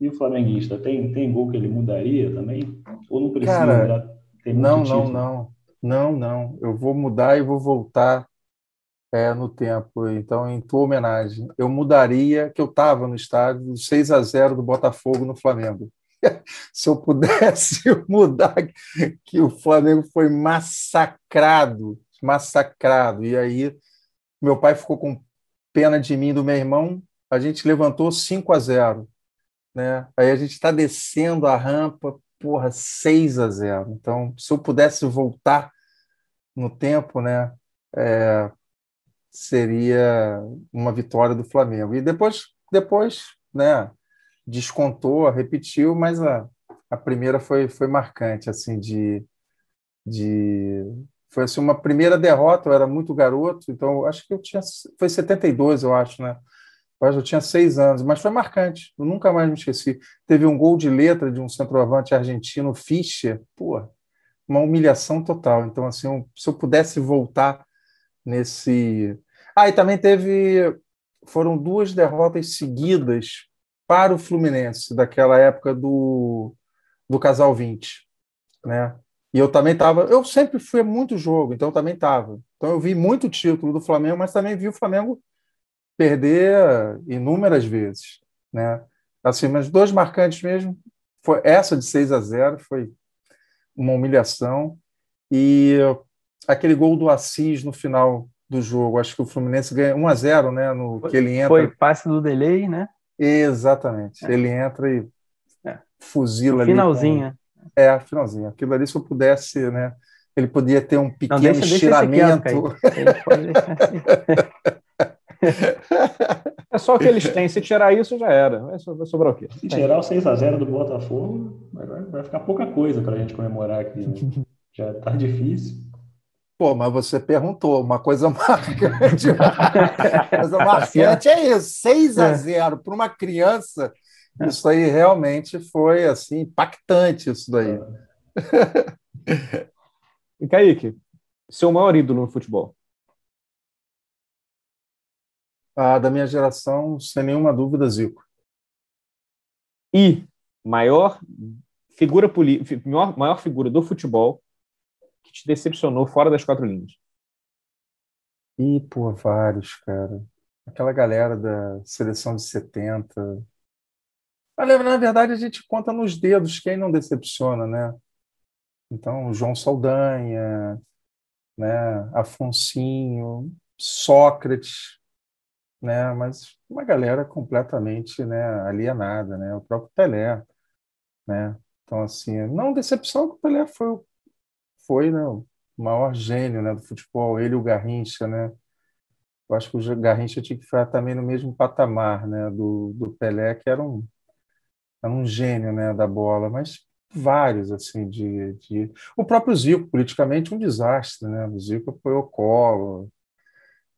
E o flamenguista, tem, tem gol que ele mudaria também? Ou não precisa Cara, mudar? Tem não, não, não. Não, não. Eu vou mudar e vou voltar é, no tempo. Então, em tua homenagem, eu mudaria que eu estava no estádio 6 a 0 do Botafogo no Flamengo. se eu pudesse mudar, que o Flamengo foi massacrado, massacrado. E aí meu pai ficou com pena de mim e do meu irmão, a gente levantou 5 a 0. Né? Aí a gente está descendo a rampa, porra, 6 a 0. Então, se eu pudesse voltar no tempo, né, é, seria uma vitória do Flamengo. E depois, depois, né, descontou, repetiu, mas a, a primeira foi, foi marcante, assim, de, de foi assim uma primeira derrota, eu era muito garoto, então acho que eu tinha foi 72, eu acho, né? Eu, tinha seis anos, mas foi marcante, eu nunca mais me esqueci. Teve um gol de letra de um centroavante argentino, Fischer, pô, uma humilhação total. Então, assim, se eu pudesse voltar nesse. Ah, e também teve. Foram duas derrotas seguidas para o Fluminense, daquela época do, do Casal 20. Né? E eu também estava. Eu sempre fui muito jogo, então eu também estava. Então eu vi muito título do Flamengo, mas também vi o Flamengo perder inúmeras vezes. Né? Assim, mas dois marcantes mesmo. Foi essa de 6 a 0 foi uma humilhação. E aquele gol do Assis no final do jogo, acho que o Fluminense ganha 1 a 0 né? No, foi, que ele entra. Foi passe do delay, né? Exatamente. É. Ele entra e é. fuzila ali. Finalzinho. Com... É, finalzinho. Aquilo ali, se eu pudesse, né? Ele podia ter um pequeno Não, deixa, estiramento. Deixa é só o que eles têm. Se tirar isso, já era. Vai sobrar o quê? Se tirar o 6x0 do Botafogo, vai, ficar pouca coisa para a gente comemorar aqui. Né? Já tá difícil. Pô, mas você perguntou, uma coisa marcante. coisa marcante é isso, 6 a 0 é. para uma criança. Isso aí realmente foi assim impactante isso daí. E Kaique, seu maior ídolo no futebol? Ah, da minha geração, sem nenhuma dúvida, Zico. E maior figura maior, maior figura do futebol que te decepcionou fora das quatro linhas? Ih, pô, vários, cara. Aquela galera da seleção de 70. Olha, na verdade, a gente conta nos dedos quem não decepciona, né? Então, João Saldanha, né? Afonsinho, Sócrates, né? Mas uma galera completamente, né, alienada, né? O próprio Pelé, né? Então, assim, não decepção que o Pelé foi foi né, o maior gênio né, do futebol, ele e o Garrincha, né? Eu acho que o Garrincha tinha que ficar também no mesmo patamar né, do, do Pelé, que era um, era um gênio né, da bola, mas vários assim de, de... o próprio Zico politicamente um desastre né o Zico foi o colo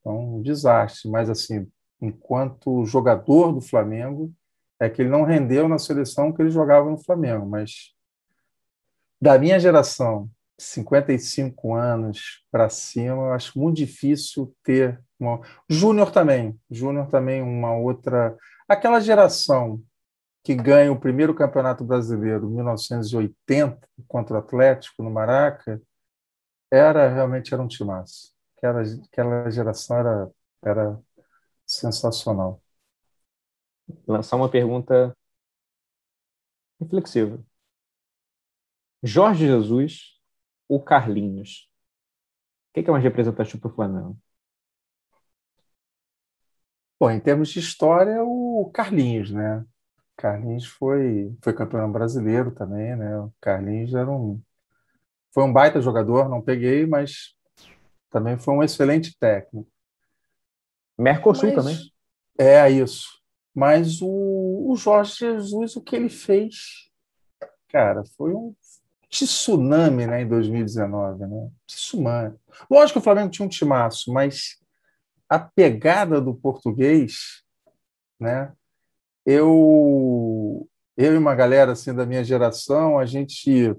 então um desastre. Mas assim enquanto jogador do Flamengo é que ele não rendeu na seleção que ele jogava no Flamengo. Mas da minha geração 55 anos para cima, eu acho muito difícil ter uma... Júnior também, Júnior também uma outra, aquela geração que ganha o primeiro Campeonato Brasileiro em 1980 contra o Atlético no Maraca, era realmente era um timaço. Aquela, aquela geração era era sensacional. Lançar uma pergunta reflexiva. Jorge Jesus o Carlinhos? O que é mais representativo para o Flamengo? Bom, em termos de história, o Carlinhos, né? Carlinhos foi, foi campeão brasileiro também, né? O Carlinhos era um, foi um baita jogador, não peguei, mas também foi um excelente técnico. Mercosul mas, também. É isso. Mas o, o Jorge Jesus, o que ele fez, cara, foi um tsunami né, em 2019. Né? Tsunami. Lógico que o Flamengo tinha um timaço, mas a pegada do português, né? Eu, eu e uma galera assim da minha geração, a gente,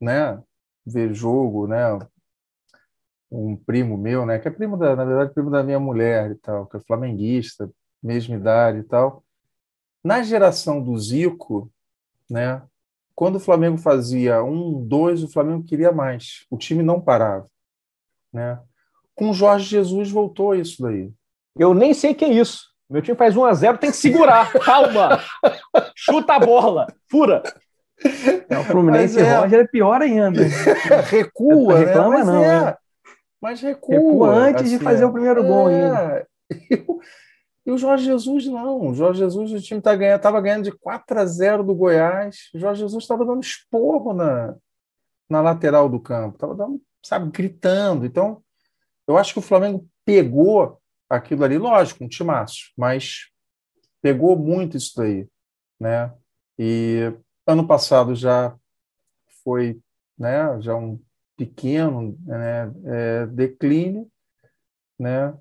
né, vê jogo, né? Um primo meu, né, que é primo da, na verdade, primo da minha mulher e tal, que é flamenguista, mesma idade e tal. Na geração do Zico, né, quando o Flamengo fazia um, dois, o Flamengo queria mais. O time não parava. Né? Com o Jorge Jesus voltou isso daí. Eu nem sei o que é isso. Meu time faz 1 a 0 tem que segurar. Calma. Chuta a bola. Fura. É, o Fluminense é... Roger é pior ainda. recua, reclama né? não. É. Né? Mas recua. Recua antes assim, de fazer o primeiro gol é. ainda. E o Jorge Jesus não. O Jorge Jesus, o time tá ganhando, estava ganhando de 4 a 0 do Goiás. O Jorge Jesus estava dando esporro na, na lateral do campo. Estava dando, sabe, gritando. Então, eu acho que o Flamengo pegou aquilo ali, lógico, um timaço, mas pegou muito isso daí, né? E ano passado já foi, né, já um pequeno né, é, declínio, né?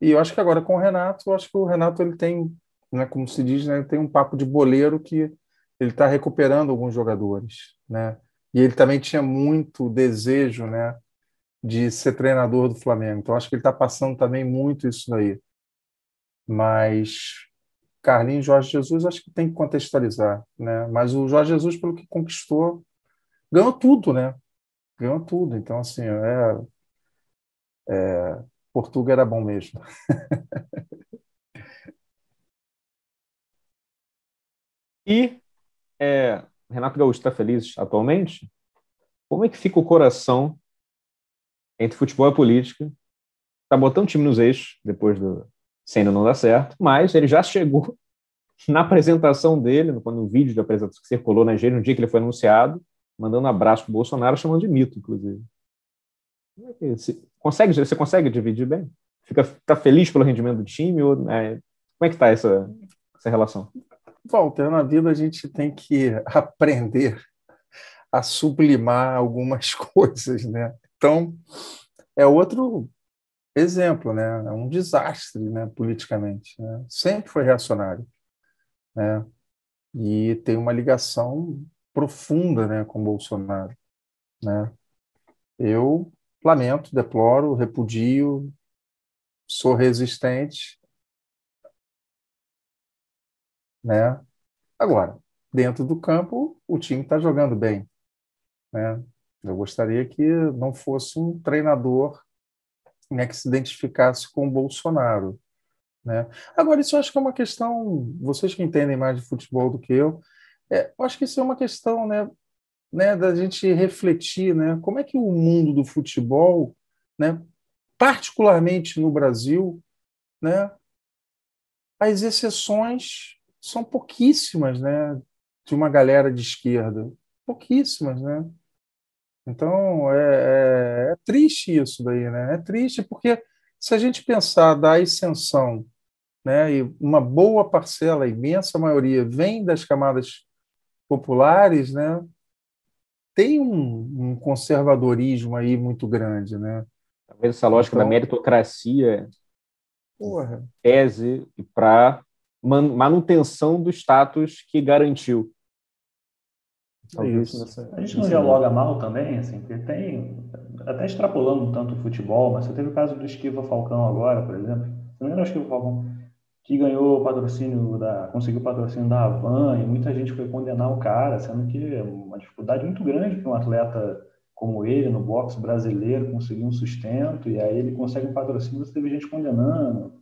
E eu acho que agora com o Renato, eu acho que o Renato ele tem, né, como se diz, né, tem um papo de boleiro que ele está recuperando alguns jogadores, né? E ele também tinha muito desejo, né, de ser treinador do Flamengo. Então acho que ele está passando também muito isso daí. Mas Carlinhos Jorge Jesus acho que tem que contextualizar, né? Mas o Jorge Jesus pelo que conquistou ganhou tudo, né? Ganhou tudo. Então assim é, é Portugal era bom mesmo. e é, Renato Gaúcho está feliz atualmente? Como é que fica o coração entre futebol e política? Está botando o time nos eixos depois do sendo não dar certo, mas ele já chegou na apresentação dele, quando o vídeo de apresentação que circulou na rede, no dia que ele foi anunciado, mandando abraço para o Bolsonaro, chamando de mito, inclusive. É consegue, você consegue dividir bem? Fica tá feliz pelo rendimento do time? Ou, é, como é que está essa, essa relação? Walter, na vida a gente tem que aprender a sublimar algumas coisas, né? Então, é outro exemplo, né? É um desastre, né, politicamente. Né? Sempre foi reacionário, né? E tem uma ligação profunda, né, com Bolsonaro, né? Eu lamento, deploro, repudio, sou resistente, né? Agora, dentro do campo, o time está jogando bem, né? Eu gostaria que não fosse um treinador né, que se identificasse com o Bolsonaro, né? Agora, isso eu acho que é uma questão, vocês que entendem mais de futebol do que eu, é, eu acho que isso é uma questão, né, né, da gente refletir, né, como é que o mundo do futebol, né, particularmente no Brasil, né, as exceções são pouquíssimas, né, de uma galera de esquerda, pouquíssimas, né. Então é, é, é triste isso daí, né? É triste porque se a gente pensar da ascensão, né, e uma boa parcela, a imensa maioria vem das camadas populares, né? Tem um, um conservadorismo aí muito grande, né? Talvez essa lógica então, da meritocracia porra. tese para manutenção do status que garantiu. Nessa... A gente não dialoga mal também, assim, porque tem, até extrapolando tanto o futebol, mas você teve o caso do Esquiva Falcão agora, por exemplo. Você lembra o Esquiva Falcão? Que ganhou patrocínio da. conseguiu o patrocínio da Havan e muita gente foi condenar o cara, sendo que é uma dificuldade muito grande para um atleta como ele, no boxe brasileiro, conseguir um sustento, e aí ele consegue um patrocínio, você teve gente condenando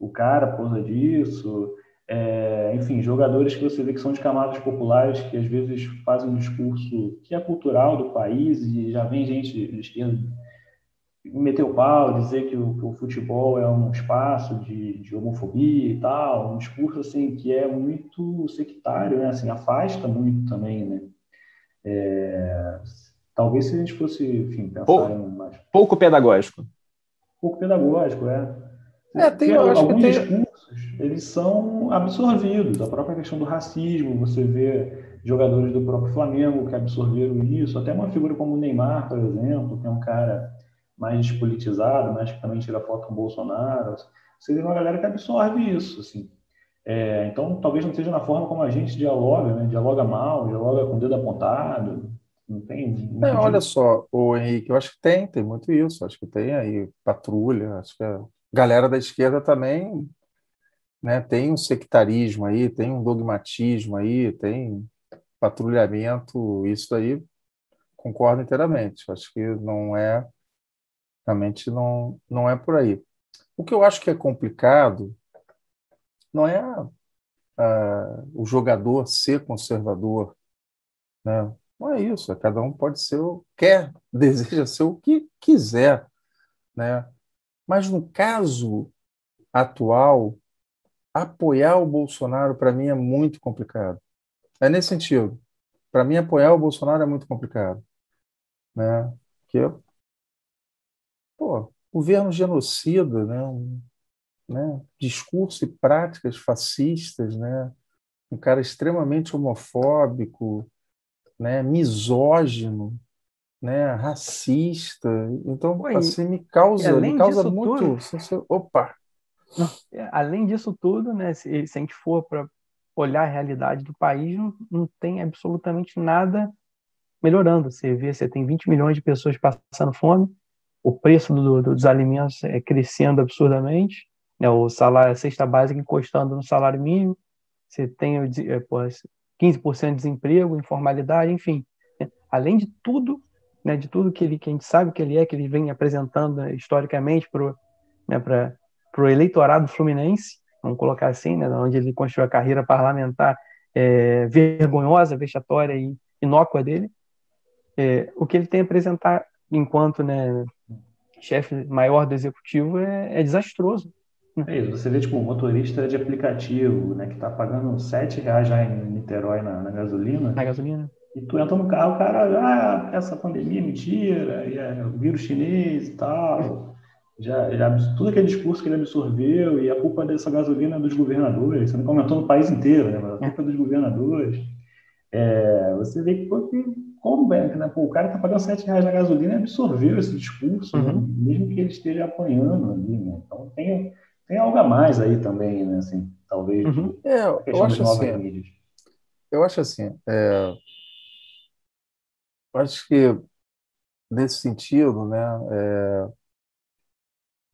o cara por causa disso. É, enfim, jogadores que você vê que são de camadas populares, que às vezes fazem um discurso que é cultural do país, e já vem gente de esquerda meter o pau, dizer que o, que o futebol é um espaço de, de, homofobia e tal, um discurso assim que é muito sectário, né? assim, afasta muito também, né? É, Talvez se a gente fosse, enfim, pensar pouco, em mais... Pouco pedagógico. Pouco pedagógico, é. É, tem, eu acho alguns tem... discursos, eles são absorvidos. A própria questão do racismo, você vê jogadores do próprio Flamengo que absorveram isso, até uma figura como o Neymar, por exemplo, que é um cara mais despolitizado, mas que também tira foto com o Bolsonaro. Você vê uma galera que absorve isso, assim. É, então, talvez não seja na forma como a gente dialoga, né? Dialoga mal, dialoga com o dedo apontado, não tem. Não, olha só, o Henrique, eu acho que tem, tem muito isso. Acho que tem aí patrulha, acho que a galera da esquerda também né, tem um sectarismo aí, tem um dogmatismo aí, tem patrulhamento, isso aí concordo inteiramente. Acho que não é realmente não não é por aí. O que eu acho que é complicado não é o jogador ser conservador, né? Não é isso, é cada um pode ser o quer, deseja ser o que quiser, né? Mas no caso atual, apoiar o Bolsonaro para mim é muito complicado. É nesse sentido. Para mim apoiar o Bolsonaro é muito complicado, né? Porque pô, governo genocida, né? Um, né? Discurso e práticas fascistas, né? Um cara extremamente homofóbico, né, misógino, né, racista. Então, Ué, assim, me causa, me causa muito. Tudo, opa! Não, é, além disso tudo, né, se, se a gente for para olhar a realidade do país, não, não tem absolutamente nada melhorando. Você vê, você tem 20 milhões de pessoas passando fome, o preço do, do, dos alimentos é crescendo absurdamente, né, o salário, a cesta básica encostando no salário mínimo, você tem é, pô, 15% de desemprego, informalidade, enfim. Né? Além de tudo, né, de tudo que, ele, que a gente sabe que ele é, que ele vem apresentando né, historicamente para né, o eleitorado fluminense, vamos colocar assim, né, onde ele construiu a carreira parlamentar é, vergonhosa, vexatória e inócua dele, é, o que ele tem a apresentar enquanto né, chefe maior do executivo é, é desastroso. É isso, você vê tipo um motorista de aplicativo, né, que está pagando sete reais já em Niterói na, na, gasolina. Na gasolina. E tu entra no carro, o cara, ah, essa pandemia é mentira, e é o vírus chinês e tal. Já, já, tudo aquele discurso que ele absorveu e a culpa dessa gasolina é dos governadores, você não comentou no país inteiro, né, mas a culpa é dos governadores. É, você vê que, como né, pô, o cara está pagando sete reais na gasolina e absorveu esse discurso, né, uhum. né, mesmo que ele esteja apanhando ali, né? Então tem tem algo a mais aí também, né? Assim, talvez. Uhum. É, eu acho assim. Mídias. Eu acho assim. É, eu acho que nesse sentido, né? É,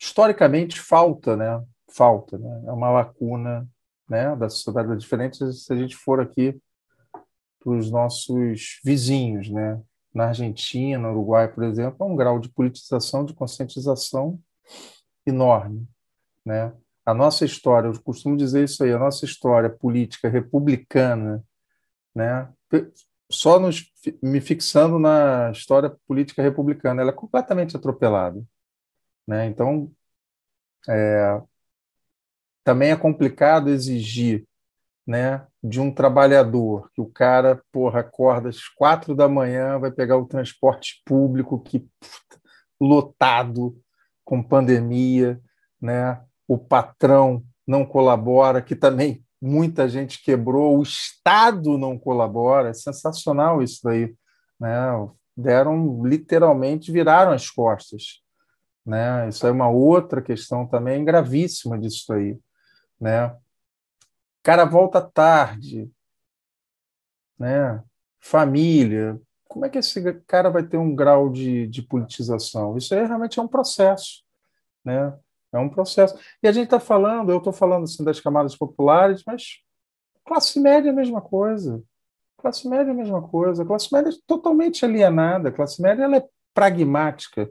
historicamente falta, né? Falta, né? É uma lacuna, né? Da sociedade diferente. Se a gente for aqui para os nossos vizinhos, né? Na Argentina, no Uruguai, por exemplo, há um grau de politização, de conscientização enorme. Né? A nossa história, eu costumo dizer isso aí, a nossa história política republicana, né? só nos, me fixando na história política republicana, ela é completamente atropelada. Né? Então, é, também é complicado exigir né, de um trabalhador que o cara porra, acorda às quatro da manhã, vai pegar o transporte público que puta, lotado com pandemia, né? o patrão não colabora, que também muita gente quebrou, o Estado não colabora, é sensacional isso daí. Né? Deram, literalmente, viraram as costas. Né? Isso é uma outra questão também gravíssima disso aí. Né? Cara volta tarde, né? família. Como é que esse cara vai ter um grau de, de politização? Isso aí realmente é um processo. Né? É um processo. E a gente está falando, eu estou falando assim, das camadas populares, mas classe média é a mesma coisa. Classe média é a mesma coisa. classe média é totalmente alienada. classe média ela é pragmática,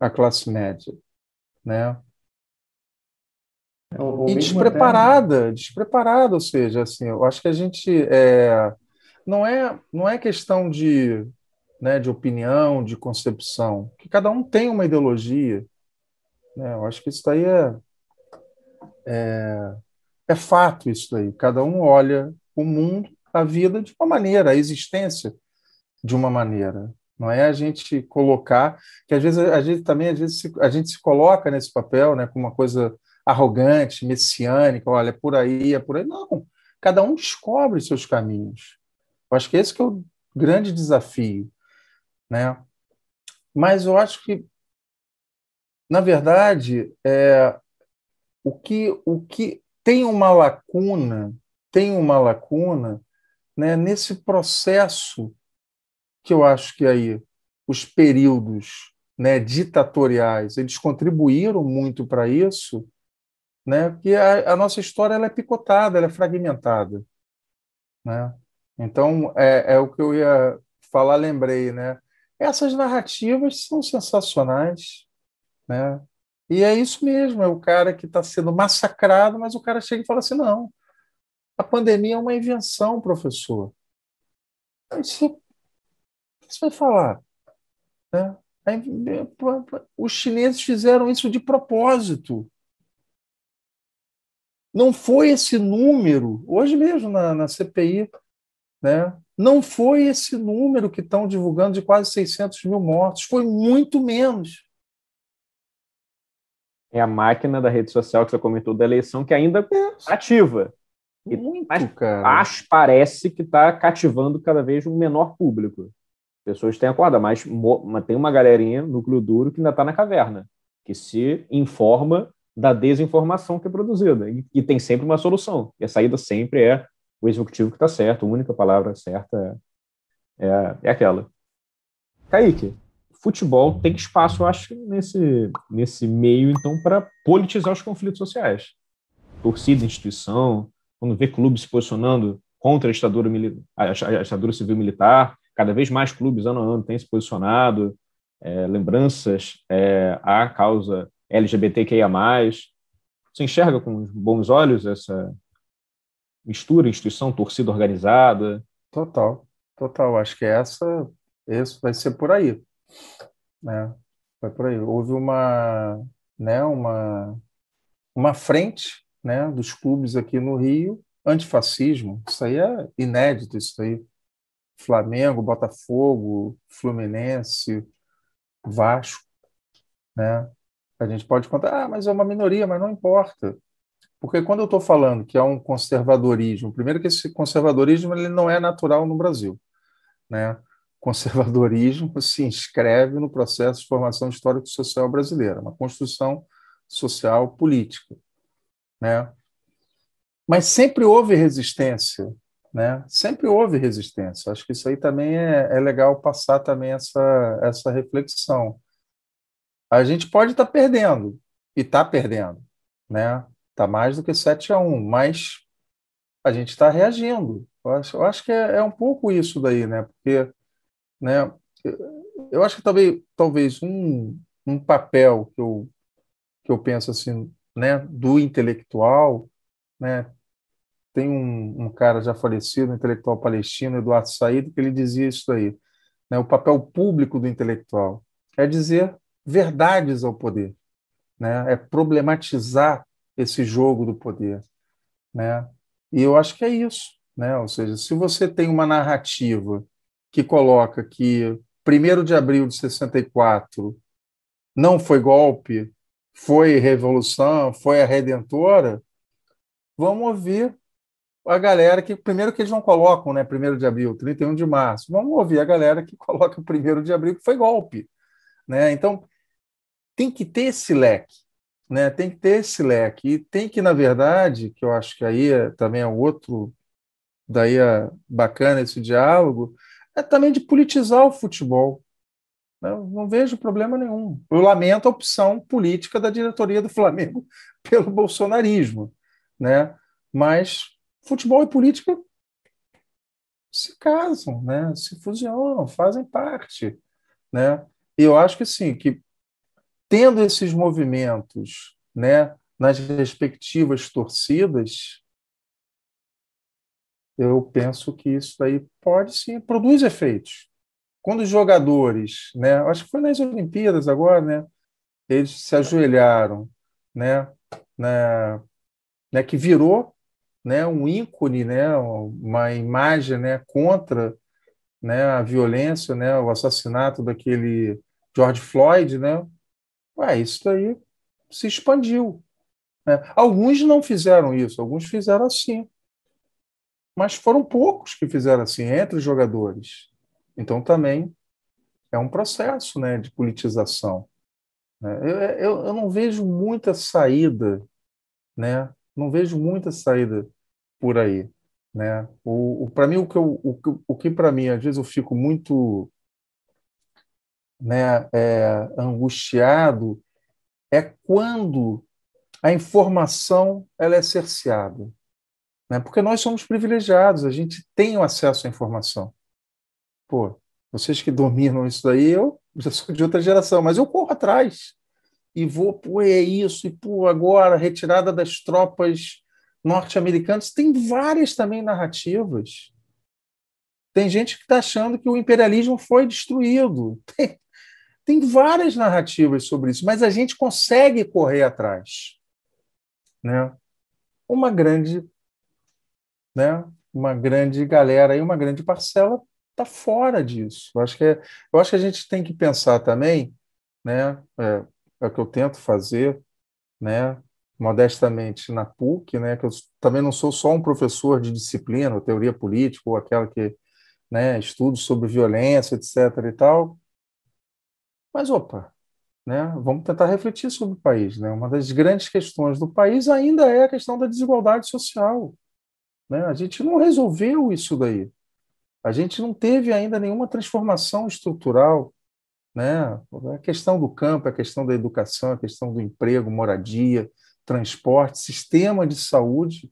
a classe média. Né? Ou, ou e despreparada, até... despreparada, ou seja, assim, eu acho que a gente é, não é não é questão de, né, de opinião, de concepção, que cada um tem uma ideologia, né? Eu acho que isso daí é, é, é fato, isso daí. Cada um olha o mundo, a vida de uma maneira, a existência de uma maneira. Não é a gente colocar, que às vezes a gente também às vezes a gente se coloca nesse papel, né, com uma coisa arrogante, messiânica, olha, é por aí, é por aí. Não, cada um descobre seus caminhos. Eu acho que esse que é o grande desafio, né? Mas eu acho que na verdade, é, o, que, o que tem uma lacuna, tem uma lacuna né, nesse processo que eu acho que aí os períodos né, ditatoriais eles contribuíram muito para isso, né, porque a, a, nossa história ela é picotada, ela é fragmentada. Né? Então, é, é o que eu ia falar, lembrei. Né? Essas narrativas são sensacionais, né? E é isso mesmo, é o cara que está sendo massacrado, mas o cara chega e fala assim: não, a pandemia é uma invenção, professor. Você, vai falar. Né? Os chineses fizeram isso de propósito. Não foi esse número, hoje mesmo na, na CPI, né? não foi esse número que estão divulgando de quase 600 mil mortos, foi muito menos. É a máquina da rede social que você comentou da eleição que ainda é ativa. Muito, mas cara. Acho, parece que está cativando cada vez um menor público. Pessoas têm acordado, mas, mas tem uma galerinha, núcleo duro, que ainda está na caverna, que se informa da desinformação que é produzida. E, e, tem sempre uma solução. E a saída sempre é o executivo que está certo, a única palavra certa é, é, aquela. Kaique, futebol tem espaço, eu acho, nesse, nesse meio, então, para politizar os conflitos sociais. Torcida, instituição, quando vê clubes se posicionando contra a ditadura, a ditadura civil militar, cada vez mais clubes, ano a ano, têm se posicionado, é, lembranças é, à causa LGBTQIA+. Você enxerga com bons olhos essa mistura, instituição, torcida organizada? Total, total. Acho que essa, esse vai ser por aí. Né? Vai por aí. Houve uma, né, uma, uma frente né, dos clubes aqui no Rio, antifascismo. Isso aí é inédito, isso aí. Flamengo, Botafogo, Fluminense, Vasco, né? A gente pode contar, ah, mas é uma minoria, mas não importa. Porque quando eu estou falando que é um conservadorismo, primeiro que esse conservadorismo ele não é natural no Brasil. Né? Conservadorismo se inscreve no processo de formação histórico-social brasileira, uma construção social política. Né? Mas sempre houve resistência, né? Sempre houve resistência. Acho que isso aí também é, é legal passar também essa, essa reflexão a gente pode estar tá perdendo, e está perdendo, né? Está mais do que 7 a 1, mas a gente está reagindo. Eu acho, eu acho que é, é, um pouco isso daí, né? Porque, né? Eu acho que talvez, talvez um, um papel que eu, que eu penso assim, né? Do intelectual, né? Tem um, um cara já falecido, um intelectual palestino, Eduardo Said, que ele dizia isso aí, né? O papel público do intelectual é dizer verdades ao poder, né? É problematizar esse jogo do poder, né? E eu acho que é isso, né? Ou seja, se você tem uma narrativa que coloca que 1 de abril de 64 não foi golpe, foi revolução, foi a redentora, vamos ouvir a galera que, primeiro que eles não colocam, né, 1 de abril, 31 de março, vamos ouvir a galera que coloca 1 de abril que foi golpe. Né? Então, tem que ter esse leque, né? Tem que ter esse leque e tem que, na verdade, que eu acho que aí é, também é outro, daí é bacana esse diálogo, é também de politizar o futebol. Eu não vejo problema nenhum. Eu lamento a opção política da diretoria do Flamengo pelo bolsonarismo, né? Mas futebol e política se casam, né? Se fusionam, fazem parte, né? E eu acho que sim, que tendo esses movimentos né, nas respectivas torcidas, eu penso que isso aí pode sim, produz efeitos. Quando os jogadores, né, acho que foi nas Olimpíadas agora, né, eles se ajoelharam, né, né, né que virou né, um ícone, né, uma imagem né, contra né, a violência, né, o assassinato daquele George Floyd, né, Ué, isso aí se expandiu. Né? Alguns não fizeram isso, alguns fizeram assim. Mas foram poucos que fizeram assim, entre os jogadores. Então também é um processo né, de politização. Né? Eu, eu, eu não vejo muita saída, né? não vejo muita saída por aí. Né? O, o para mim o que o, o que para mim às vezes eu fico muito né, é, angustiado é quando a informação ela é cerceada. Né? Porque nós somos privilegiados, a gente tem o acesso à informação. Pô, vocês que dominam isso daí, eu já sou de outra geração, mas eu corro atrás. e vou, pô, é isso, e pô, agora retirada das tropas norte-americanas. Tem várias também narrativas. Tem gente que está achando que o imperialismo foi destruído. Tem, tem várias narrativas sobre isso, mas a gente consegue correr atrás. Né? Uma grande, né? uma grande galera e uma grande parcela está fora disso. Eu acho, que é, eu acho que a gente tem que pensar também, né? É, é o que eu tento fazer, né? modestamente na PUC, né, que eu também não sou só um professor de disciplina, ou teoria política, ou aquela que né, estudo sobre violência, etc. e tal. Mas, opa, né, vamos tentar refletir sobre o país. Né? Uma das grandes questões do país ainda é a questão da desigualdade social. Né? A gente não resolveu isso daí. A gente não teve ainda nenhuma transformação estrutural. Né? A questão do campo, a questão da educação, a questão do emprego, moradia, transporte, sistema de saúde.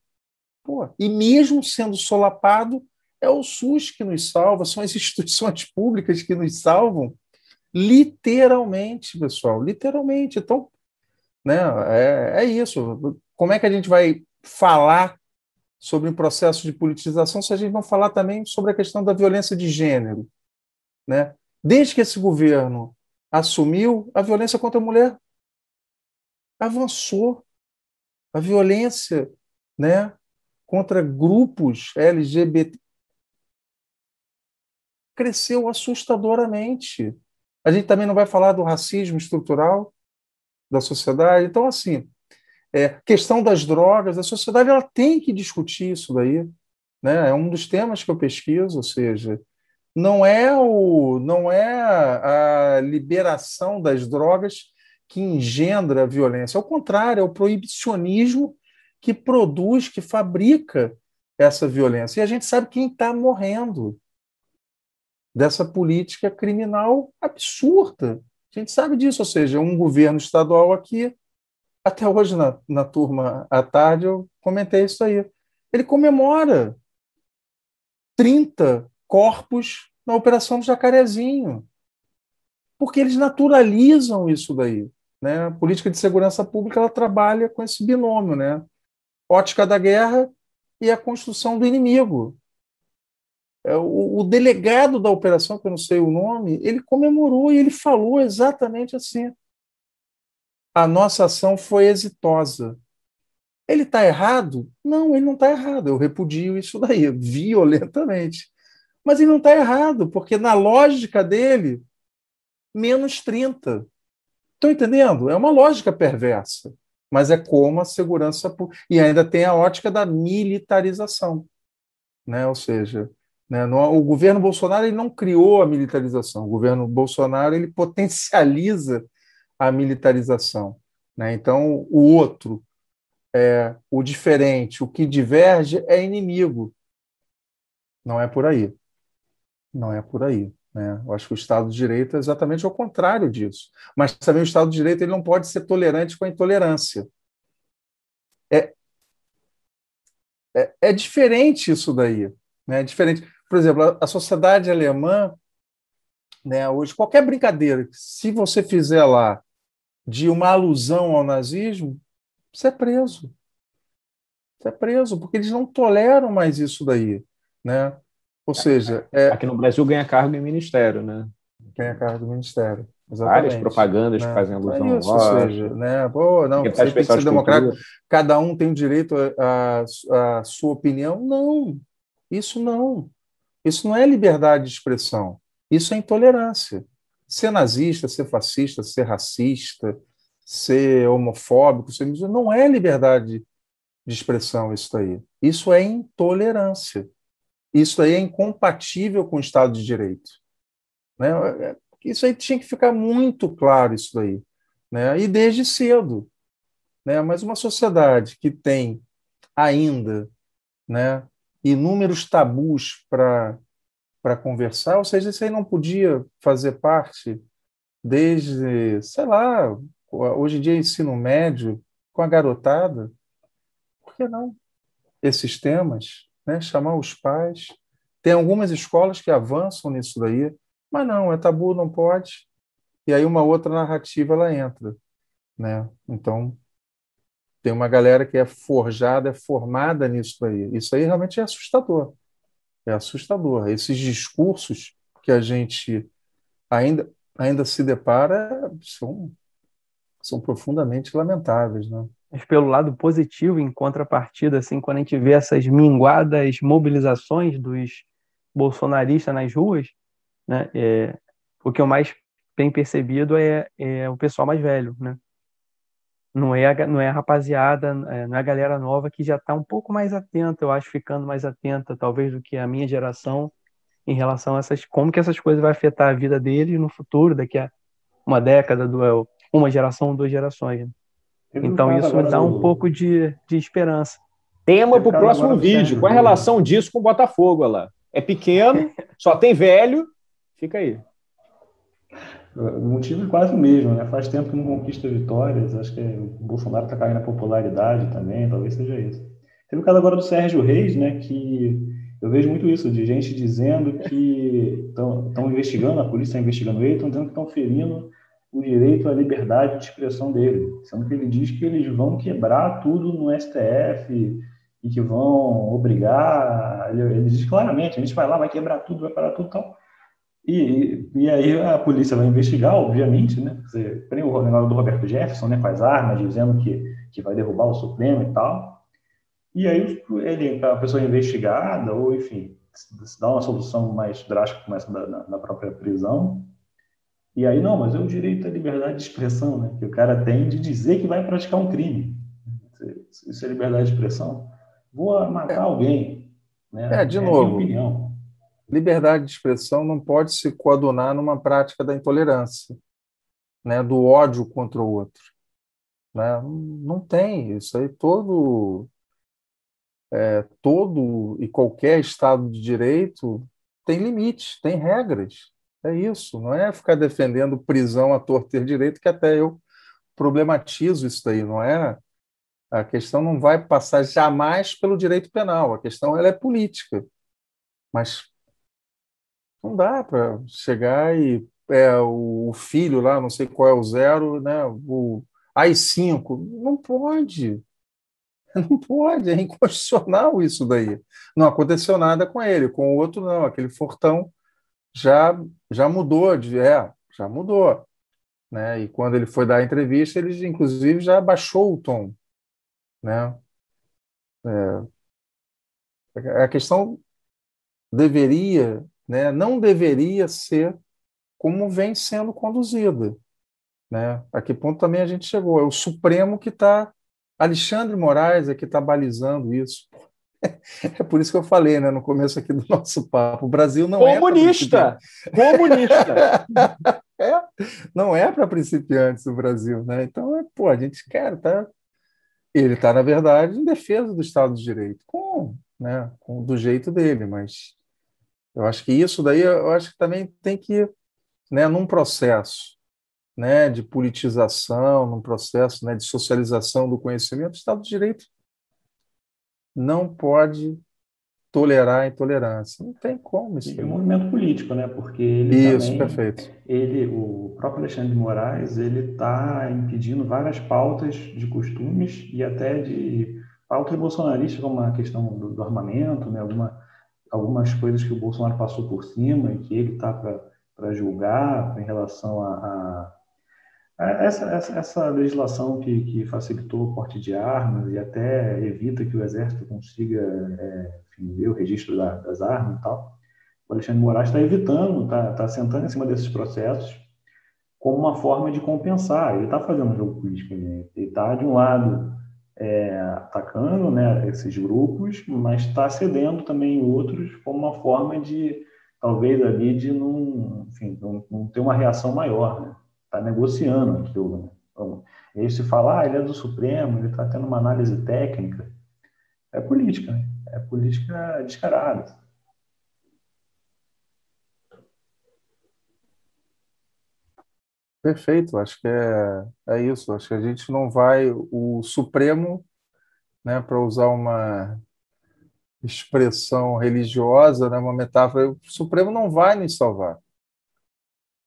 Pô, e mesmo sendo solapado, é o SUS que nos salva, são as instituições públicas que nos salvam, literalmente, pessoal, literalmente. Então, né, é, é isso. Como é que a gente vai falar sobre o processo de politização se a gente não falar também sobre a questão da violência de gênero? Né? Desde que esse governo assumiu, a violência contra a mulher avançou a violência né, contra grupos LGBT cresceu assustadoramente. A gente também não vai falar do racismo estrutural da sociedade. Então, assim, é, questão das drogas, a sociedade ela tem que discutir isso daí. Né? É um dos temas que eu pesquiso, ou seja, não é, o, não é a liberação das drogas que engendra a violência. Ao contrário, é o proibicionismo que produz, que fabrica essa violência. E a gente sabe quem está morrendo dessa política criminal absurda. A gente sabe disso, ou seja, um governo estadual aqui, até hoje na, na turma à tarde eu comentei isso aí. Ele comemora 30 corpos na Operação do Jacarezinho, porque eles naturalizam isso daí. Né? A política de segurança pública ela trabalha com esse binômio, né? ótica da guerra e a construção do inimigo. É, o, o delegado da operação, que eu não sei o nome, ele comemorou e ele falou exatamente assim: a nossa ação foi exitosa. Ele está errado? Não, ele não está errado. Eu repudio isso daí, violentamente. Mas ele não está errado, porque na lógica dele, menos 30. Estão entendendo? É uma lógica perversa, mas é como a segurança. E ainda tem a ótica da militarização. Né? Ou seja, né, o governo Bolsonaro ele não criou a militarização, o governo Bolsonaro ele potencializa a militarização. Né? Então, o outro, é, o diferente, o que diverge é inimigo. Não é por aí. Não é por aí. Né? Eu acho que o Estado de Direito é exatamente o contrário disso. Mas também o Estado de Direito ele não pode ser tolerante com a intolerância. É, é, é diferente isso daí. Né? É diferente. Por exemplo, a, sociedade alemã, né, hoje, qualquer brincadeira, se você fizer lá de uma alusão ao nazismo, você é preso. Você é preso, porque eles não toleram mais isso daí. Né? Ou seja, é... aqui no Brasil ganha cargo em ministério, né? Ganha cargo em ministério. Exatamente. Várias propagandas né? que fazem alusão é isso, ao Ou seja, né? Pô, não, você tem que ser democrático, cada um tem o direito à sua opinião. Não, isso não. Isso não é liberdade de expressão. Isso é intolerância. Ser nazista, ser fascista, ser racista, ser homofóbico, ser não é liberdade de expressão isso aí. Isso é intolerância. Isso aí é incompatível com o Estado de Direito. Né? Isso aí tinha que ficar muito claro, isso daí. Né? E desde cedo. Né? Mas uma sociedade que tem ainda né, inúmeros tabus para conversar, ou seja, isso aí não podia fazer parte desde, sei lá, hoje em dia ensino médio, com a garotada, por que não? Esses temas né? chamar os pais. Tem algumas escolas que avançam nisso daí, mas não, é tabu, não pode. E aí uma outra narrativa ela entra. né? Então, tem uma galera que é forjada, é formada nisso aí. Isso aí realmente é assustador. É assustador. Esses discursos que a gente ainda, ainda se depara são, são profundamente lamentáveis, né? Mas pelo lado positivo, em contrapartida, assim, quando a gente vê essas minguadas mobilizações dos bolsonaristas nas ruas, né, é, o que eu mais tenho percebido é, é o pessoal mais velho, né? Não é, a, não é a rapaziada, é, não é a galera nova que já está um pouco mais atenta, eu acho, ficando mais atenta, talvez, do que a minha geração em relação a essas, como que essas coisas vão afetar a vida deles no futuro, daqui a uma década, uma geração, duas gerações. Né? Então isso me dá um pouco de, de esperança. Tema para o próximo vídeo. Qual é a relação disso com o Botafogo, lá? É pequeno, só tem velho. Fica aí. O motivo é quase o mesmo, né? Faz tempo que não conquista vitórias. Acho que o Bolsonaro está caindo na popularidade também, talvez seja isso. Teve o caso agora do Sérgio Reis, né? Que eu vejo muito isso, de gente dizendo que estão investigando, a polícia está investigando ele, estão dizendo que estão ferindo o direito à liberdade de expressão dele, sendo que ele diz que eles vão quebrar tudo no STF e que vão obrigar, ele, ele diz claramente, a gente vai lá, vai quebrar tudo, vai parar tudo e tal. E, e aí a polícia vai investigar, obviamente, né? Você tem o negócio do Roberto Jefferson, né, com as armas, dizendo que, que vai derrubar o Supremo e tal. E aí ele, a pessoa é investigada, ou enfim, se dá uma solução mais drástica, começa na, na própria prisão, e aí, não, mas é o direito à liberdade de expressão, né? Que o cara tem de dizer que vai praticar um crime. Isso é liberdade de expressão. Vou matar é. alguém. Né? É, de é novo. Liberdade de expressão não pode se coadunar numa prática da intolerância, né? do ódio contra o outro. Né? Não tem. Isso aí todo. É, todo e qualquer Estado de Direito tem limites, tem regras. É isso, não é ficar defendendo prisão a torto ter direito, que até eu problematizo isso daí, não é? A questão não vai passar jamais pelo direito penal, a questão ela é política. Mas não dá para chegar e é, o filho lá, não sei qual é o zero, né? O AI-5, não pode. Não pode, é inconstitucional isso daí. Não aconteceu nada com ele, com o outro não, aquele fortão já já mudou de é, já mudou, né? E quando ele foi dar a entrevista, ele inclusive já baixou o tom, né? É, a questão deveria, né? Não deveria ser como vem sendo conduzida, né? A que ponto também a gente chegou? É o Supremo que está Alexandre Moraes é que está balizando isso. É por isso que eu falei né, no começo aqui do nosso papo. O Brasil não comunista. é. Comunista! é, não é para principiantes o Brasil. Né? Então, é, pô, a gente quer, tá? Ele está, na verdade, em defesa do Estado de Direito, com, né, com, do jeito dele, mas eu acho que isso daí, eu acho que também tem que, né, num processo né, de politização, num processo né, de socialização do conhecimento, o Estado de Direito não pode tolerar a intolerância. Não tem como isso. É um movimento político, né? Porque ele isso, também, perfeito. Ele, o próprio Alexandre de Moraes, ele está impedindo várias pautas de costumes e até de pautas bolsonaristas, como a questão do, do armamento, né? Alguma, algumas coisas que o Bolsonaro passou por cima e que ele está para julgar em relação a, a é, essa, essa, essa legislação que, que, facilitou o porte de armas e até evita que o Exército consiga é, enfim, ver o registro da, das armas e tal, o Alexandre Moraes está evitando, está tá sentando em cima desses processos como uma forma de compensar. Ele está fazendo um jogo político. Né? Ele está, de um lado, é, atacando né, esses grupos, mas está cedendo também outros como uma forma de, talvez, ali, de não, enfim, não, não ter uma reação maior. Né? está negociando aquilo. Né? Então, e aí se fala, ah, ele é do Supremo, ele está tendo uma análise técnica. É política, né? é política descarada. Perfeito, acho que é, é isso. Acho que a gente não vai. O Supremo, né, para usar uma expressão religiosa, né, uma metáfora, o Supremo não vai nos salvar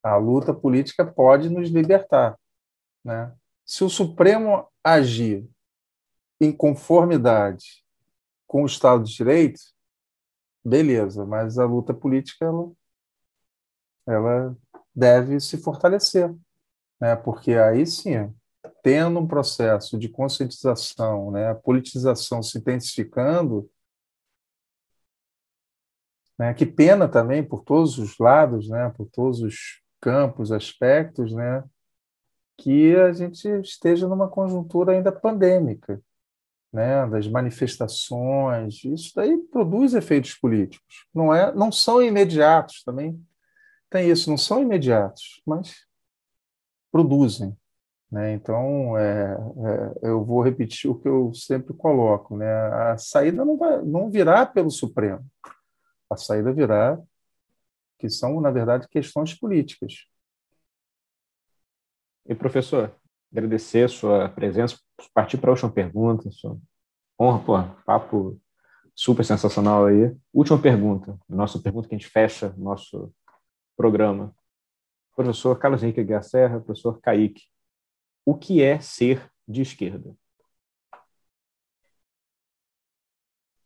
a luta política pode nos libertar, né? Se o Supremo agir em conformidade com o Estado de Direito, beleza, mas a luta política ela, ela deve se fortalecer, né? porque aí sim, tendo um processo de conscientização, né, a politização se intensificando, né, que pena também por todos os lados, né, por todos os campos, aspectos, né, que a gente esteja numa conjuntura ainda pandêmica, né, das manifestações, isso daí produz efeitos políticos. Não é, não são imediatos também. Tem isso, não são imediatos, mas produzem. Né? Então, é, é, eu vou repetir o que eu sempre coloco: né? a saída não, vai, não virá pelo Supremo, a saída virá, que são, na verdade, questões políticas. E, professor, agradecer sua presença, partir para a última pergunta, sua honra, pô, papo super sensacional aí. Última pergunta, nossa pergunta que a gente fecha nosso programa. Professor Carlos Henrique Garcerra, professor Kaique, o que é ser de esquerda?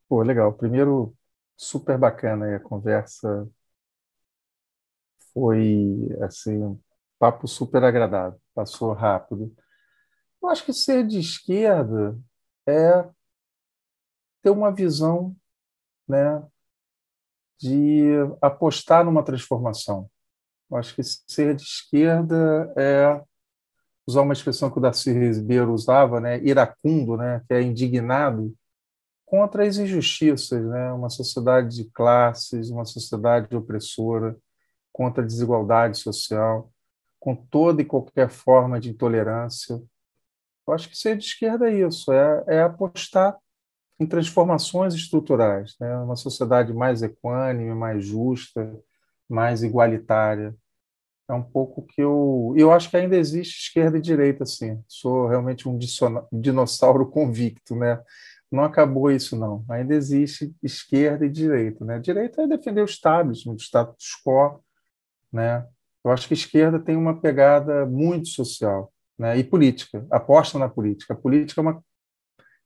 Pô, legal. Primeiro, super bacana a conversa. Foi, assim, um papo super agradável. Passou rápido. Eu acho que ser de esquerda é ter uma visão, né, de apostar numa transformação. Eu acho que ser de esquerda é usar uma expressão que o Darcy Ribeiro usava, né, iracundo, né, que é indignado contra as injustiças, né, uma sociedade de classes, uma sociedade opressora, contra a desigualdade social, com toda e qualquer forma de intolerância. Eu acho que ser de esquerda é isso, é, é apostar em transformações estruturais, né, uma sociedade mais equânime, mais justa, mais igualitária, é um pouco que eu. Eu acho que ainda existe esquerda e direita, assim. Sou realmente um dinossauro convicto, né? Não acabou isso, não. Ainda existe esquerda e direita, né? Direita é defender o establishment, o status quo, né? Eu acho que esquerda tem uma pegada muito social, né? E política, aposta na política. A política é uma,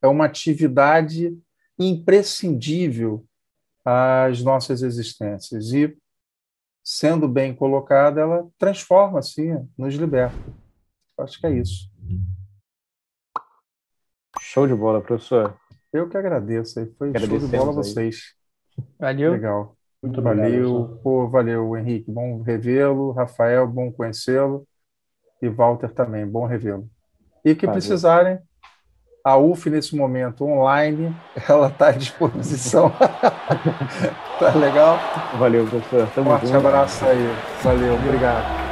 é uma atividade imprescindível às nossas existências. E sendo bem colocada, ela transforma, assim, nos liberta. Acho que é isso. Show de bola, professor. Eu que agradeço. Foi show de bola a vocês. Valeu. Legal. Muito valeu. Pô, valeu, Henrique. Bom revê-lo. Rafael, bom conhecê-lo. E Walter também, bom revê-lo. E que valeu. precisarem, a UF, nesse momento, online, ela está à disposição. tá legal? Valeu, professor. Tamo um forte junto. abraço aí. Valeu, obrigado.